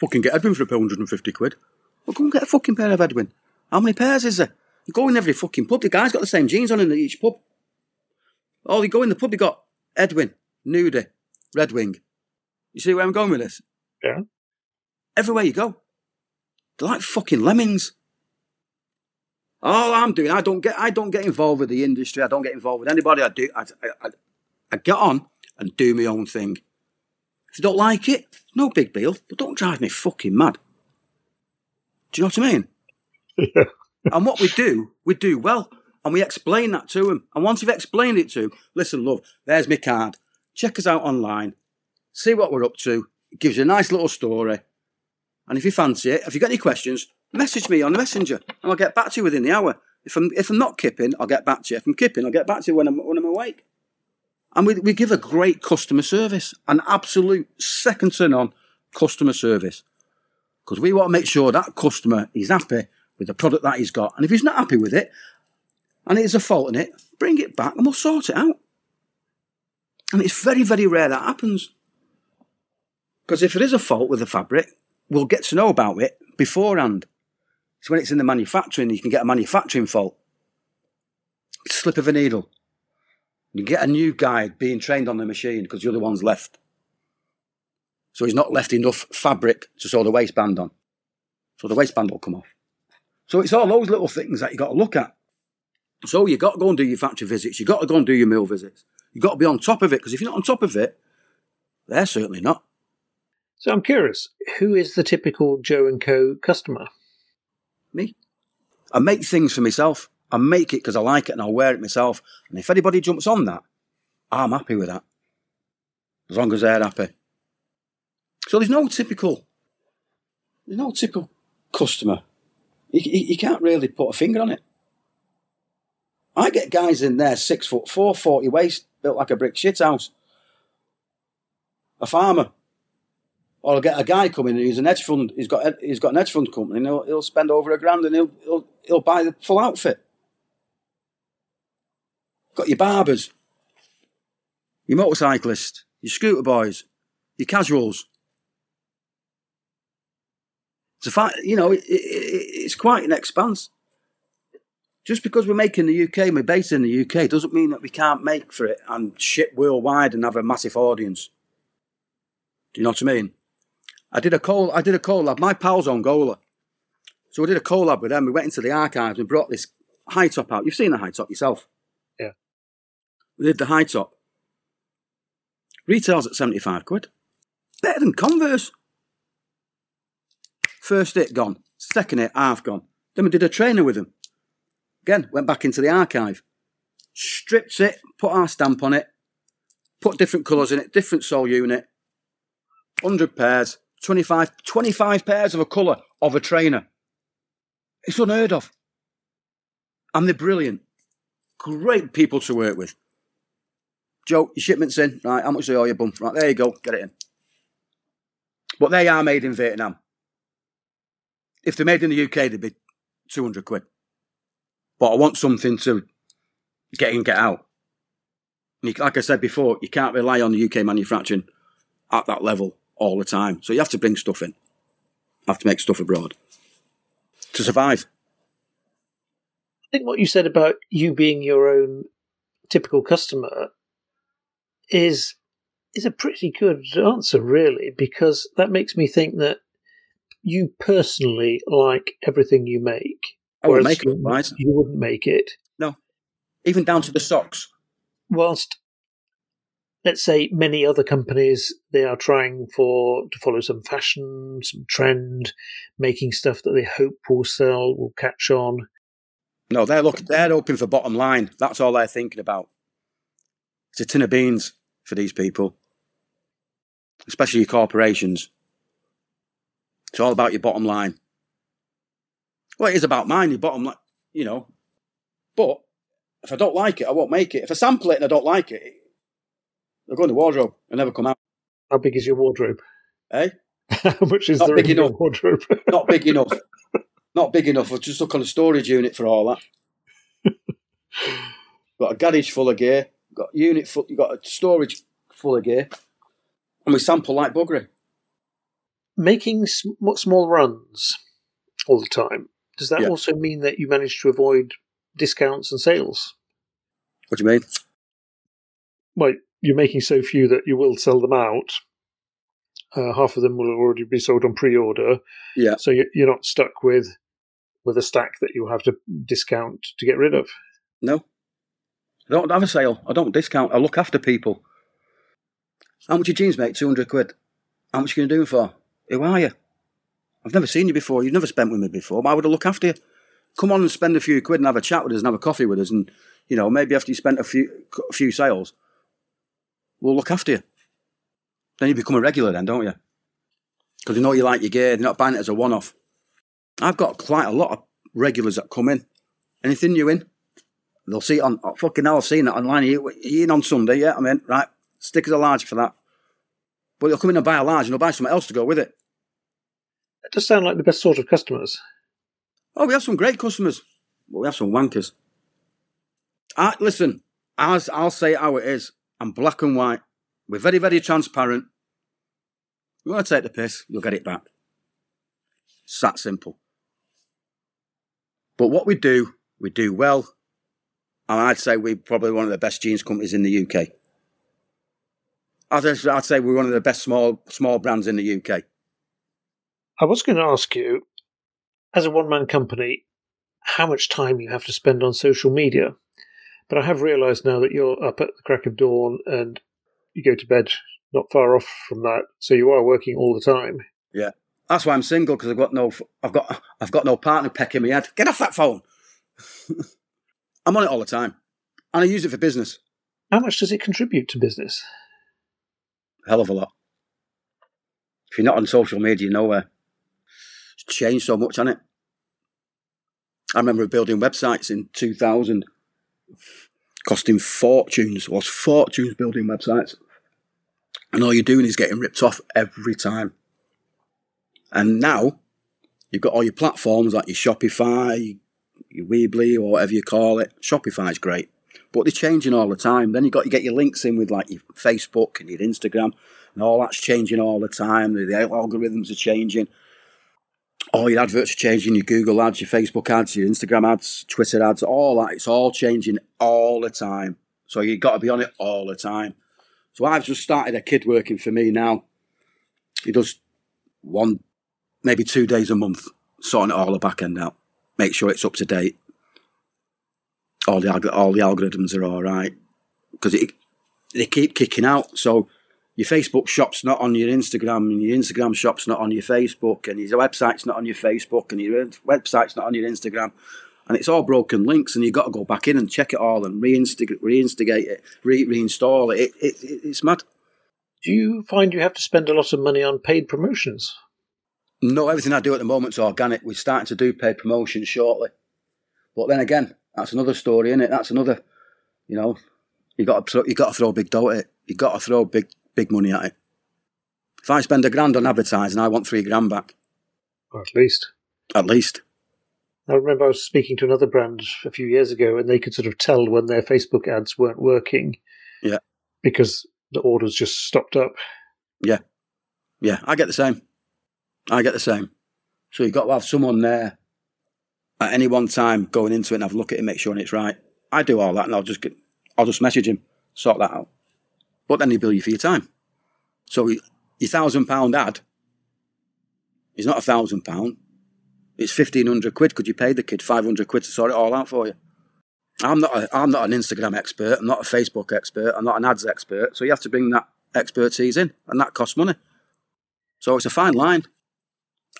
Fucking get Edwin for a pair 150 quid. Well, go and get a fucking pair of Edwin. How many pairs is there? You go in every fucking pub. The guy's got the same jeans on in each pub. Oh, you go in the pub, you got Edwin, Nudie, Red Wing. You see where I'm going with this? Yeah. Everywhere you go, they're like fucking lemmings. All I'm doing, I don't get, I don't get involved with the industry. I don't get involved with anybody. I do, I, I, I get on and do my own thing. If you don't like it, no big deal, but don't drive me fucking mad. Do you know what I mean? Yeah. and what we do, we do well, and we explain that to them. And once you've explained it to them, listen, love, there's my card. Check us out online. See what we're up to. Gives you a nice little story. And if you fancy it, if you've got any questions, message me on messenger and I'll get back to you within the hour. If I'm, if I'm not kipping, I'll get back to you. If I'm kipping, I'll get back to you when I'm, when I'm awake. And we, we give a great customer service, an absolute second to none customer service. Because we want to make sure that customer is happy with the product that he's got. And if he's not happy with it, and there's a fault in it, bring it back and we'll sort it out. And it's very, very rare that happens. Because if there is a fault with the fabric, we'll get to know about it beforehand. So when it's in the manufacturing, you can get a manufacturing fault. Slip of a needle. You get a new guy being trained on the machine because the other one's left. So he's not left enough fabric to sew the waistband on. So the waistband will come off. So it's all those little things that you got to look at. So you got to go and do your factory visits. You got to go and do your mill visits. You got to be on top of it because if you're not on top of it, they're certainly not. So I'm curious, who is the typical Joe and Co customer? Me. I make things for myself. I make it because I like it and I'll wear it myself. And if anybody jumps on that, I'm happy with that. As long as they're happy. So there's no typical, there's no typical customer. You, you, you can't really put a finger on it. I get guys in there six foot four, 40 waist, built like a brick shit house. A farmer. Or I'll get a guy coming in who's an hedge fund, he's got he's got an hedge fund company and he'll, he'll spend over a grand and he'll, he'll, he'll buy the full outfit. Got your barbers, your motorcyclists, your scooter boys, your casuals. It's a fact, you know, it, it, it's quite an expanse. Just because we're making the UK, we're based in the UK, doesn't mean that we can't make for it and ship worldwide and have a massive audience. Do you know what I mean? I did a call. I did a collab. My pal's on Angola, so we did a collab with them. We went into the archives and brought this high top out. You've seen the high top yourself. Yeah. We did the high top. Retails at seventy five quid. Better than Converse. First hit gone. Second hit half gone. Then we did a trainer with them. Again, went back into the archive. Stripped it, put our stamp on it, put different colours in it, different sole unit. 100 pairs, 25, 25 pairs of a colour of a trainer. It's unheard of. And they're brilliant. Great people to work with. Joe, your shipment's in. Right, how much do you owe your bum? Right, there you go. Get it in. But they are made in Vietnam. If they're made in the UK, they'd be 200 quid. But I want something to get in, get out. Like I said before, you can't rely on the UK manufacturing at that level all the time. So you have to bring stuff in. Have to make stuff abroad to survive. I think what you said about you being your own typical customer is is a pretty good answer, really, because that makes me think that you personally like everything you make. I would make it, right? You wouldn't make it. No, even down to the socks. Whilst let's say many other companies they are trying for to follow some fashion some trend making stuff that they hope will sell will catch on. No they're looking they're hoping for bottom line. That's all they're thinking about. It's a tin of beans for these people. Especially your corporations. It's all about your bottom line. Well it is about mine your bottom line you know. But if i don't like it i won't make it. If i sample it and i don't like it They'll go in the wardrobe and never come out. How big is your wardrobe? Eh? How much is Not there big in your enough. wardrobe? Not big enough. Not big enough. I've just look on a storage unit for all that. got a garage full of gear. Got a unit full. You got a storage full of gear, and we sample like buggery. Making sm- small runs all the time, does that Yeah. also mean that you manage to avoid discounts and sales? What do you mean? Well, you're making so few that you will sell them out. Uh, half of them will already be sold on pre-order, Yeah. so you- you're not stuck with with a stack that you have to discount to get rid of. No. I don't have a sale. I don't discount. I look after people. How much your jeans make? 200 quid. How much are you going to do them for? Who are you? I've never seen you before. You've never spent with me before. Why would I look after you? Come on and spend a few quid and have a chat with us and have a coffee with us. And, you know, maybe after you spent a few, a few sales, we'll look after you. Then you become a regular then, don't you? Because you know you like your gear. They're not buying it as a one-off. I've got quite a lot of regulars that come in. Anything new in? They'll see it on, oh, fucking hell, I've seen it online. You, you in on Sunday? Yeah, I mean. Right, stickers are large for that. But they'll come in and buy a large and they'll buy something else to go with it. That does sound like the best sort of customers. Oh, we have some great customers, but we have some wankers. I, listen, I'll, I'll say how it is. I'm black and white. We're very, very transparent. You want to take the piss, you'll get it back. It's that simple. But what we do, we do well. And I'd say we're probably one of the best jeans companies in the UK. I'd, I'd say we're one of the best small small brands in the UK. I was going to ask you, as a one man company, how much time you have to spend on social media. But I have realised now that you're up at the crack of dawn and you go to bed not far off from that, so you are working all the time. Yeah, that's why I'm single because I've got no, I've got, I've got no partner pecking me head. Get off that phone. I'm on it all the time, and I use it for business. How much does it contribute to business? hell of a lot. If you're not on social media, you're nowhere. It's changed so much, hasn't it? I remember building websites in 2000, costing fortunes, was fortunes building websites. And all you're doing is getting ripped off every time. And now, you've got all your platforms like your Shopify, your Weebly, or whatever you call it. Shopify's great but they're changing all the time. Then you've got to get your links in with like your Facebook and your Instagram, and all that's changing all the time. The, the algorithms are changing. All your adverts are changing. Your Google ads, your Facebook ads, your Instagram ads, Twitter ads, all that. It's all changing all the time. So you've got to be on it all the time. So I've just started a kid working for me now. He does one, maybe two days a month, sorting it all the back end out. Make sure it's up to date all the all the algorithms are all right because they keep kicking out. So your Facebook shop's not on your Instagram, and your Instagram shop's not on your Facebook, and your website's not on your Facebook, and your website's not on your Instagram, and it's all broken links, and you've got to go back in and check it all and reinstigate, reinstigate it, re- reinstall it. It, it, it. It's mad. Do you find you have to spend a lot of money on paid promotions? No, everything I do at the moment is organic. We're starting to do paid promotions shortly, but then again, that's another story, isn't it? That's another, you know, you got to throw, you got to throw a big dough at it. You got to throw big big money at it. If I spend a grand on advertising, I want three grand back. Or at least. At least. I remember I was speaking to another brand a few years ago, and they could sort of tell when their Facebook ads weren't working. Yeah. Because the orders just stopped up. Yeah. Yeah, I get the same. I get the same. So you've got to have someone there at any one time going into it and have a look at it, make sure it's right. I do all that and I'll just get, I'll just message him, sort that out. But then he bill you for your time. So your thousand pound ad is not a thousand pound. It's fifteen hundred quid. Could you pay the kid five hundred quid to sort it all out for you? I'm not. A, I'm not an Instagram expert. I'm not a Facebook expert. I'm not an ads expert. So you have to bring that expertise in, and that costs money. So it's a fine line,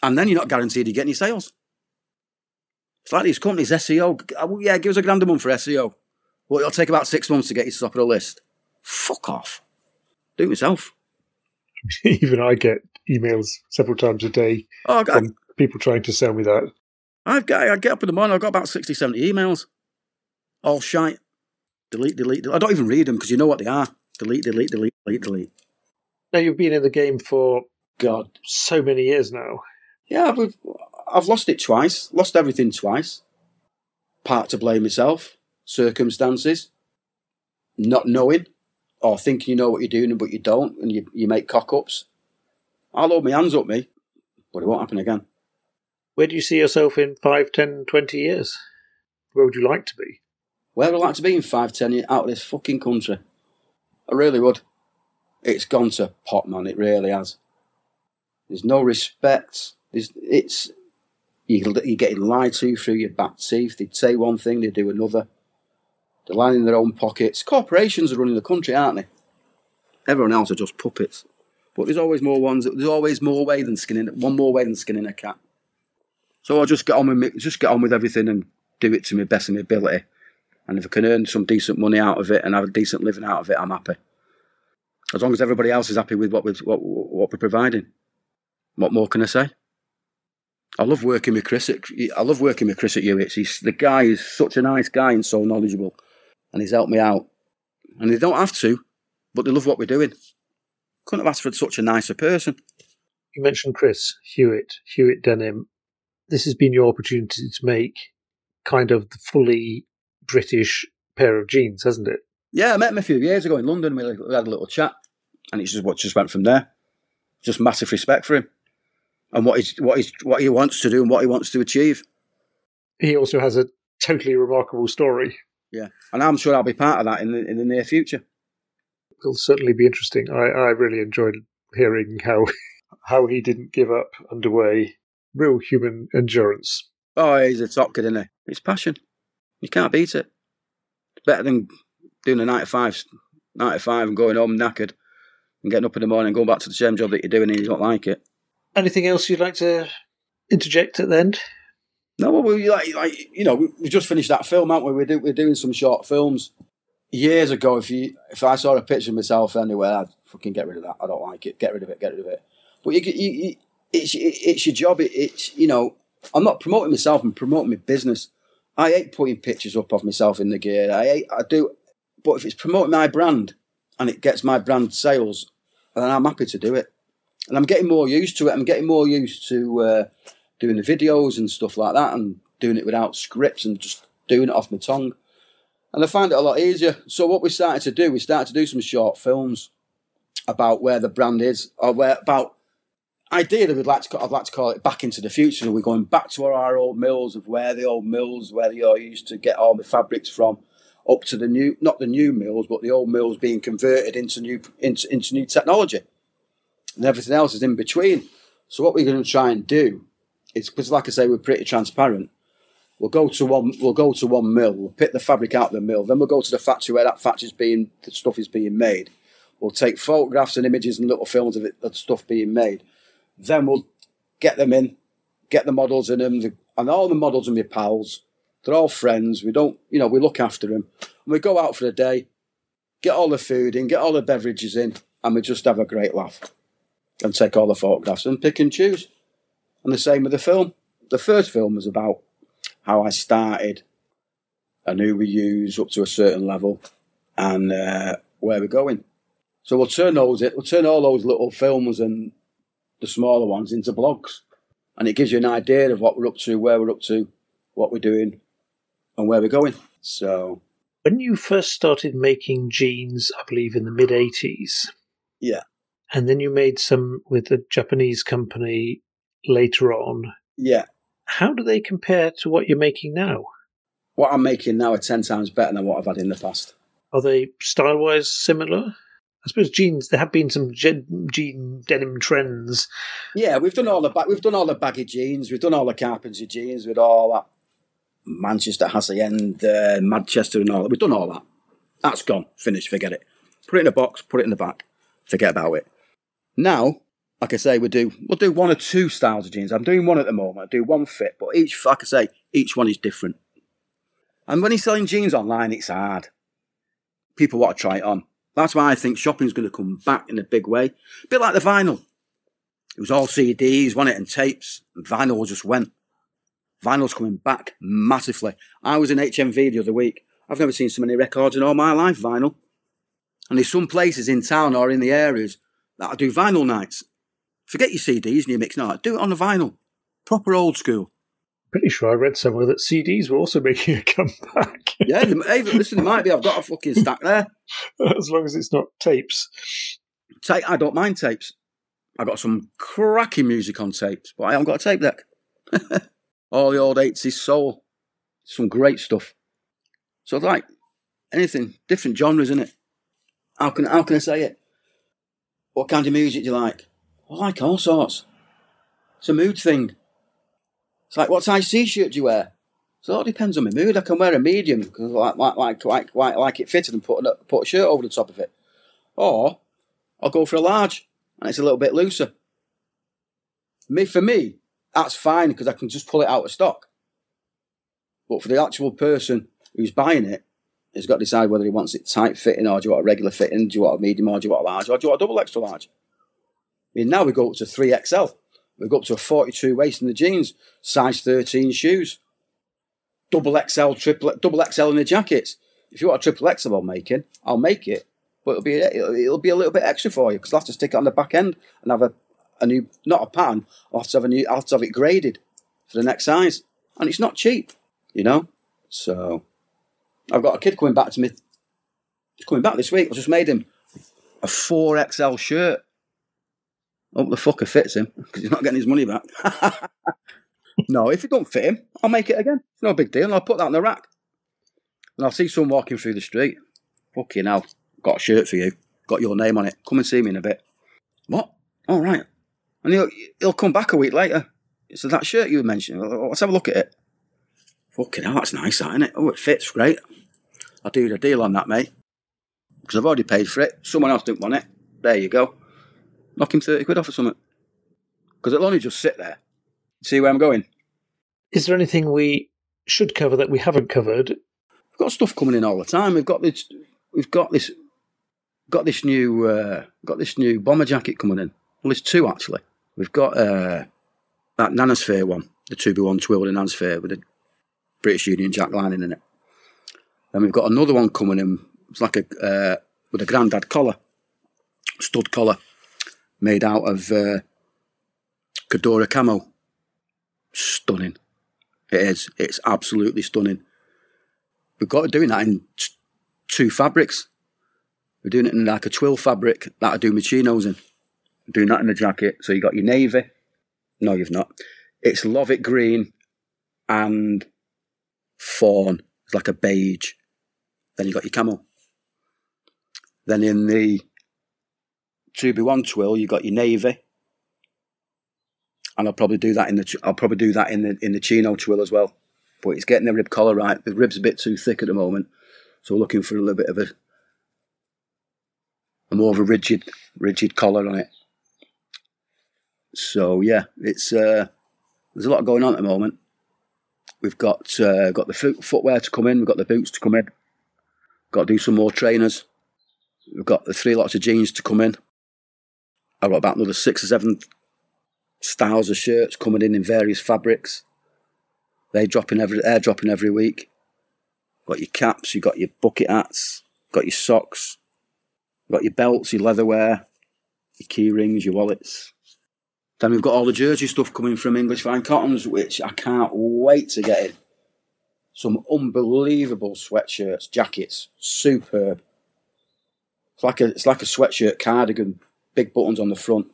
and then you're not guaranteed you get any sales. It's like these companies, SEO. Uh, yeah, give us a grand a month for SEO. Well, it'll take about six months to get you to top of the list. Fuck off. Do it myself. Even I get emails several times a day oh, from people trying to sell me that. I've got, I get up in the morning, I've got about 60, 70 emails. All shite. Delete, delete, delete. I don't even read them because you know what they are. Delete, delete, delete, delete, delete. Now, you've been in the game for, God, so many years now. Yeah, I've, I've lost it twice, lost everything twice. Part to blame myself, circumstances, not knowing, or thinking you know what you're doing but you don't, and you, you make cock ups. I'll hold my hands up, me, but it won't happen again. Where do you see yourself in 5, 10, 20 years? Where would you like to be? Where would I like to be in 5, 10 years out of this fucking country? I really would. It's gone to pot, man. It really has. There's no respect. There's, it's you're getting lied to through your back teeth. They'd say one thing, they'd do another. They're lining their own pockets. Corporations are running the country, aren't they? Everyone else are just puppets. But there's always more ones. There's always more way than skinning one more way than skinning a cat. So I'll just get on with just get on with everything and do it to my best of my ability. And if I can earn some decent money out of it and have a decent living out of it, I'm happy. As long as everybody else is happy with what we're, what, what we're providing. What more can I say? I love working with Chris. At, I love working with Chris at Hewitt. He's the guy is such a nice guy and so knowledgeable, and he's helped me out. And they don't have to, but they love what we're doing. Couldn't have asked for such a nicer person. You mentioned Chris Hewitt, Hewitt Denim. this has been your opportunity to make kind of the fully British pair of jeans, hasn't it? Yeah, I met him a few years ago in London. We had a little chat, and it's just what just went from there. Just massive respect for him and what he's what he's what he wants to do and what he wants to achieve. He also has a totally remarkable story. Yeah, and I'm sure I'll be part of that in the in the near future. It'll certainly be interesting. I, I really enjoyed hearing how how he didn't give up underway. Real human endurance. Oh, he's a top kid, isn't he? It's passion. You can't beat it. It's better than doing a 95, 95 and going home knackered and getting up in the morning and going back to the same job that you're doing and you don't like it. Anything else you'd like to interject at the end? No, well, we like, like you know, we, just finished that film, aren't we? We're, do, we're doing some short films. Years ago, if you if I saw a picture of myself anywhere, I'd fucking get rid of that. I don't like it. Get rid of it. Get rid of it. But you, you, you it's it's your job. It, it's you know, I'm not promoting myself. I'm promoting my business. I hate putting pictures up of myself in the gear. I hate, I do, but if it's promoting my brand and it gets my brand sales, then I'm happy to do it. And I'm getting more used to it. I'm getting more used to uh, doing the videos and stuff like that, and doing it without scripts and just doing it off my tongue. And I find it a lot easier. So what we started to do, we started to do some short films about where the brand is, or where about ideally we'd like to I'd like to call it back into the future. We're going back to our old mills of where the old mills where they all used to get all the fabrics from, up to the new not the new mills, but the old mills being converted into new into, into new technology, and everything else is in between. So what we're going to try and do is because, like I say, we're pretty transparent. We'll go to one. We'll go to one mill. We'll pick the fabric out of the mill. Then we'll go to the factory where that factory's being the stuff is being made. We'll take photographs and images and little films of it, of the stuff being made. Then we'll get them in, get the models in them, the, and all the models are my pals. They're all friends. We don't, you know, we look after them. And we go out for the day, get all the food in, get all the beverages in, and we just have a great laugh and take all the photographs and pick and choose. And the same with the film. The first film was about how I started and who we use up to a certain level and uh, where we're going. So we'll turn those we'll turn all those little films and the smaller ones into blogs. And it gives you an idea of what we're up to, where we're up to, what we're doing, and where we're going. So when you first started making jeans, I believe in the mid eighties. Yeah. And then you made some with a Japanese company later on. Yeah. How do they compare to what you're making now? What I'm making now are 10 times better than what I've had in the past. Are they style wise similar? I suppose jeans. There have been some jean denim trends. Yeah, we've done all the ba- we've done all the baggy jeans. We've done all the carpentry jeans with all that Manchester Hacienda, uh, Manchester, and all that. We've done all that. That's gone, finished. Forget it. Put it in a box. Put it in the back. Forget about it. Now like I say, we do we'll do one or two styles of jeans. I'm doing one at the moment. I do one fit, but each, like I say, each one is different. And when you're selling jeans online, it's hard. People want to try it on. That's why I think shopping's going to come back in a big way. A bit like the vinyl. It was all CDs, wasn't it, and tapes. And vinyl just went. Vinyl's coming back massively. I was in HMV the other week. I've never seen so many records in all my life, vinyl. And there's some places in town or in the areas that I do vinyl nights. Forget your CDs and your mix. No, do it on the vinyl. Proper old school. Pretty sure I read somewhere that CDs were also making a comeback. yeah, hey, listen, it might be. I've got a fucking stack there. as long as it's not tapes. Tape, I don't mind tapes. I got some cracking music on tapes, but I haven't got a tape deck. All the old 80s soul. Some great stuff. So, like anything, different genres, in it. How can, how can I say it? What kind of music do you like? I like all sorts. It's a mood thing. It's like, what size t-shirt do you wear? So it all depends on my mood. I can wear a medium because like, like, like, like, like, like it fitted and put a, put a shirt over the top of it. Or I'll go for a large and it's a little bit looser. Me, for me, that's fine because I can just pull it out of stock. But for the actual person who's buying it, he's got to decide whether he wants it tight fitting or do you want a regular fitting, do you want a medium or do you want a large or do you want a double extra large? Mean, now we go up to 3XL. We go up to a 42 waist in the jeans, size 13 shoes, double XL, triple, double XL in the jackets. If you want a triple XL I'm making, I'll make it, but it'll be it'll, it'll be a little bit extra for you because I'll have to stick it on the back end and have a, a new not a pattern. I'll have to have a new. I'll have to have it graded for the next size. And it's not cheap, you know? So I've got a kid coming back to me. He's coming back this week. I just made him a 4XL shirt. Hope the fucker fits him because he's not getting his money back. no, if it don't fit him, I'll make it again. It's no big deal. I'll put that in the rack. And I'll see someone walking through the street. Fucking hell, got a shirt for you. Got your name on it. Come and see me in a bit. What? All right. And he'll, he'll come back a week later. So that shirt you mentioned, let's have a look at it. Fucking hell, that's nice, that, isn't it? Oh, it fits great. I'll do the deal on that, mate. Because I've already paid for it. Someone else didn't want it. There you go. Knock him 30 quid off or something. Because it'll only just sit there. See where I'm going? Is there anything we should cover that we haven't covered? We've got stuff coming in all the time. We've got this. We've got this. Got this new. Uh, got this new bomber jacket coming in. Well, there's two actually. We've got uh, that Nanosphere one, the two by one twill in Nanosphere with the British Union Jack lining in it. Then we've got another one coming in. It's like a uh, with a grandad collar, stud collar, made out of uh, Cadora camo. Stunning. It is. It's absolutely stunning. We've got to doing that in two fabrics. We're doing it in like a twill fabric that I do my chinos in. doing that in the jacket. So you got your navy. No, you've not. It's Lovat green and fawn. It's like a beige. Then you got your camel. Then in the 2B1 twill, you've got your navy. And I'll probably do that in the I'll probably do that in the in the chino twill as well. But it's getting the rib collar right. The rib's a bit too thick at the moment, so we're looking for a little bit of a, a more of a rigid rigid collar on it. So yeah, it's uh, there's a lot going on at the moment. We've got uh, got the foot, footwear to come in. We've got the boots to come in. Got to do some more trainers. We've got the three lots of jeans to come in. I've got about another six or seven styles of shirts coming in in various fabrics. They dropping every they're dropping every week. Got your caps, you got your bucket hats, got your socks, got your belts, your leatherware, your key rings, your wallets. Then we've got all the jersey stuff coming from English Fine Cottons, which I can't wait to get in. Some unbelievable sweatshirts, jackets, superb. It's like a it's like a sweatshirt cardigan, big buttons on the front,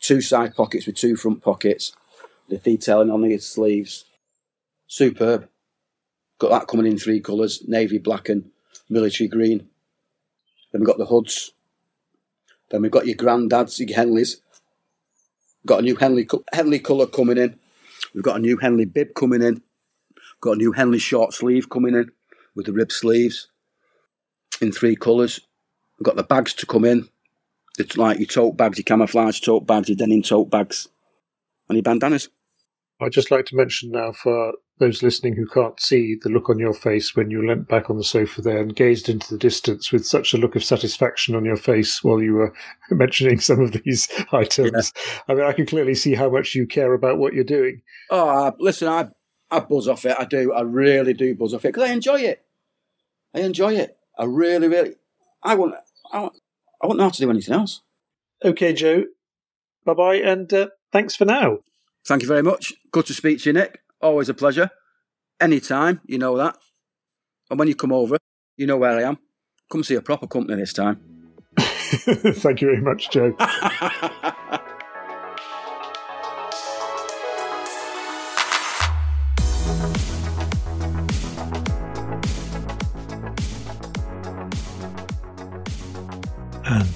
two side pockets with two front pockets, the detailing on the sleeves. Superb. Got that coming in three colours, navy black and military green. Then we've got the hoods. Then we've got your granddads, your Henleys. Got a new Henley Henley colour coming in. We've got a new Henley bib coming in. Got a new Henley short sleeve coming in with the rib sleeves in three colours. We've got the bags to come in. It's like your tote bags, your camouflage tote bags, your denim tote bags, and your bandanas. I'd just like to mention now for those listening who can't see the look on your face when you leant back on the sofa there and gazed into the distance with such a look of satisfaction on your face while you were mentioning some of these items. Yeah. I mean, I can clearly see how much you care about what you're doing. Oh, uh, listen, I I buzz off it. I do. I really do buzz off it because I enjoy it. I enjoy it. I really, really. I want. I want. I wouldn't know how to do anything else. Okay, Joe. Bye bye, and uh, thanks for now. Thank you very much. Good to speak to you, Nick. Always a pleasure. Anytime, you know that. And when you come over, you know where I am. Come see a proper company this time. Thank you very much, Joe.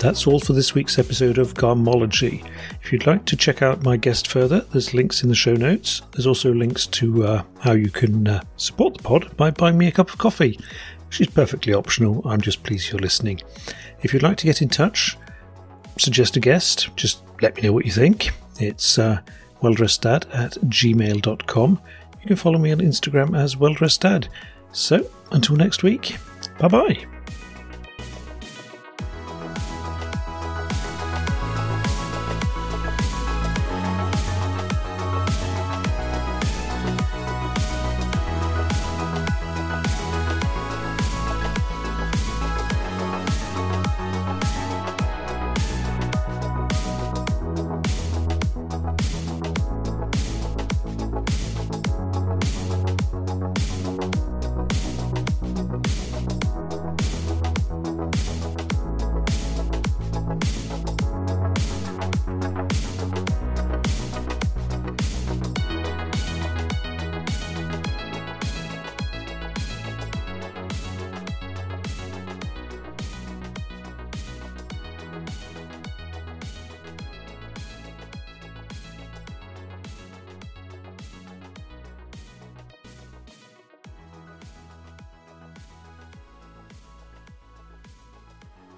that's all for this week's episode of Garmology. If you'd like to check out my guest further, there's links in the show notes. There's also links to uh, how you can uh, support the pod by buying me a cup of coffee, She's perfectly optional. I'm just pleased you're listening. If you'd like to get in touch, suggest a guest, just let me know what you think. It's uh, welldresseddad at gmail.com. You can follow me on Instagram as welldresseddad. So, until next week, bye bye.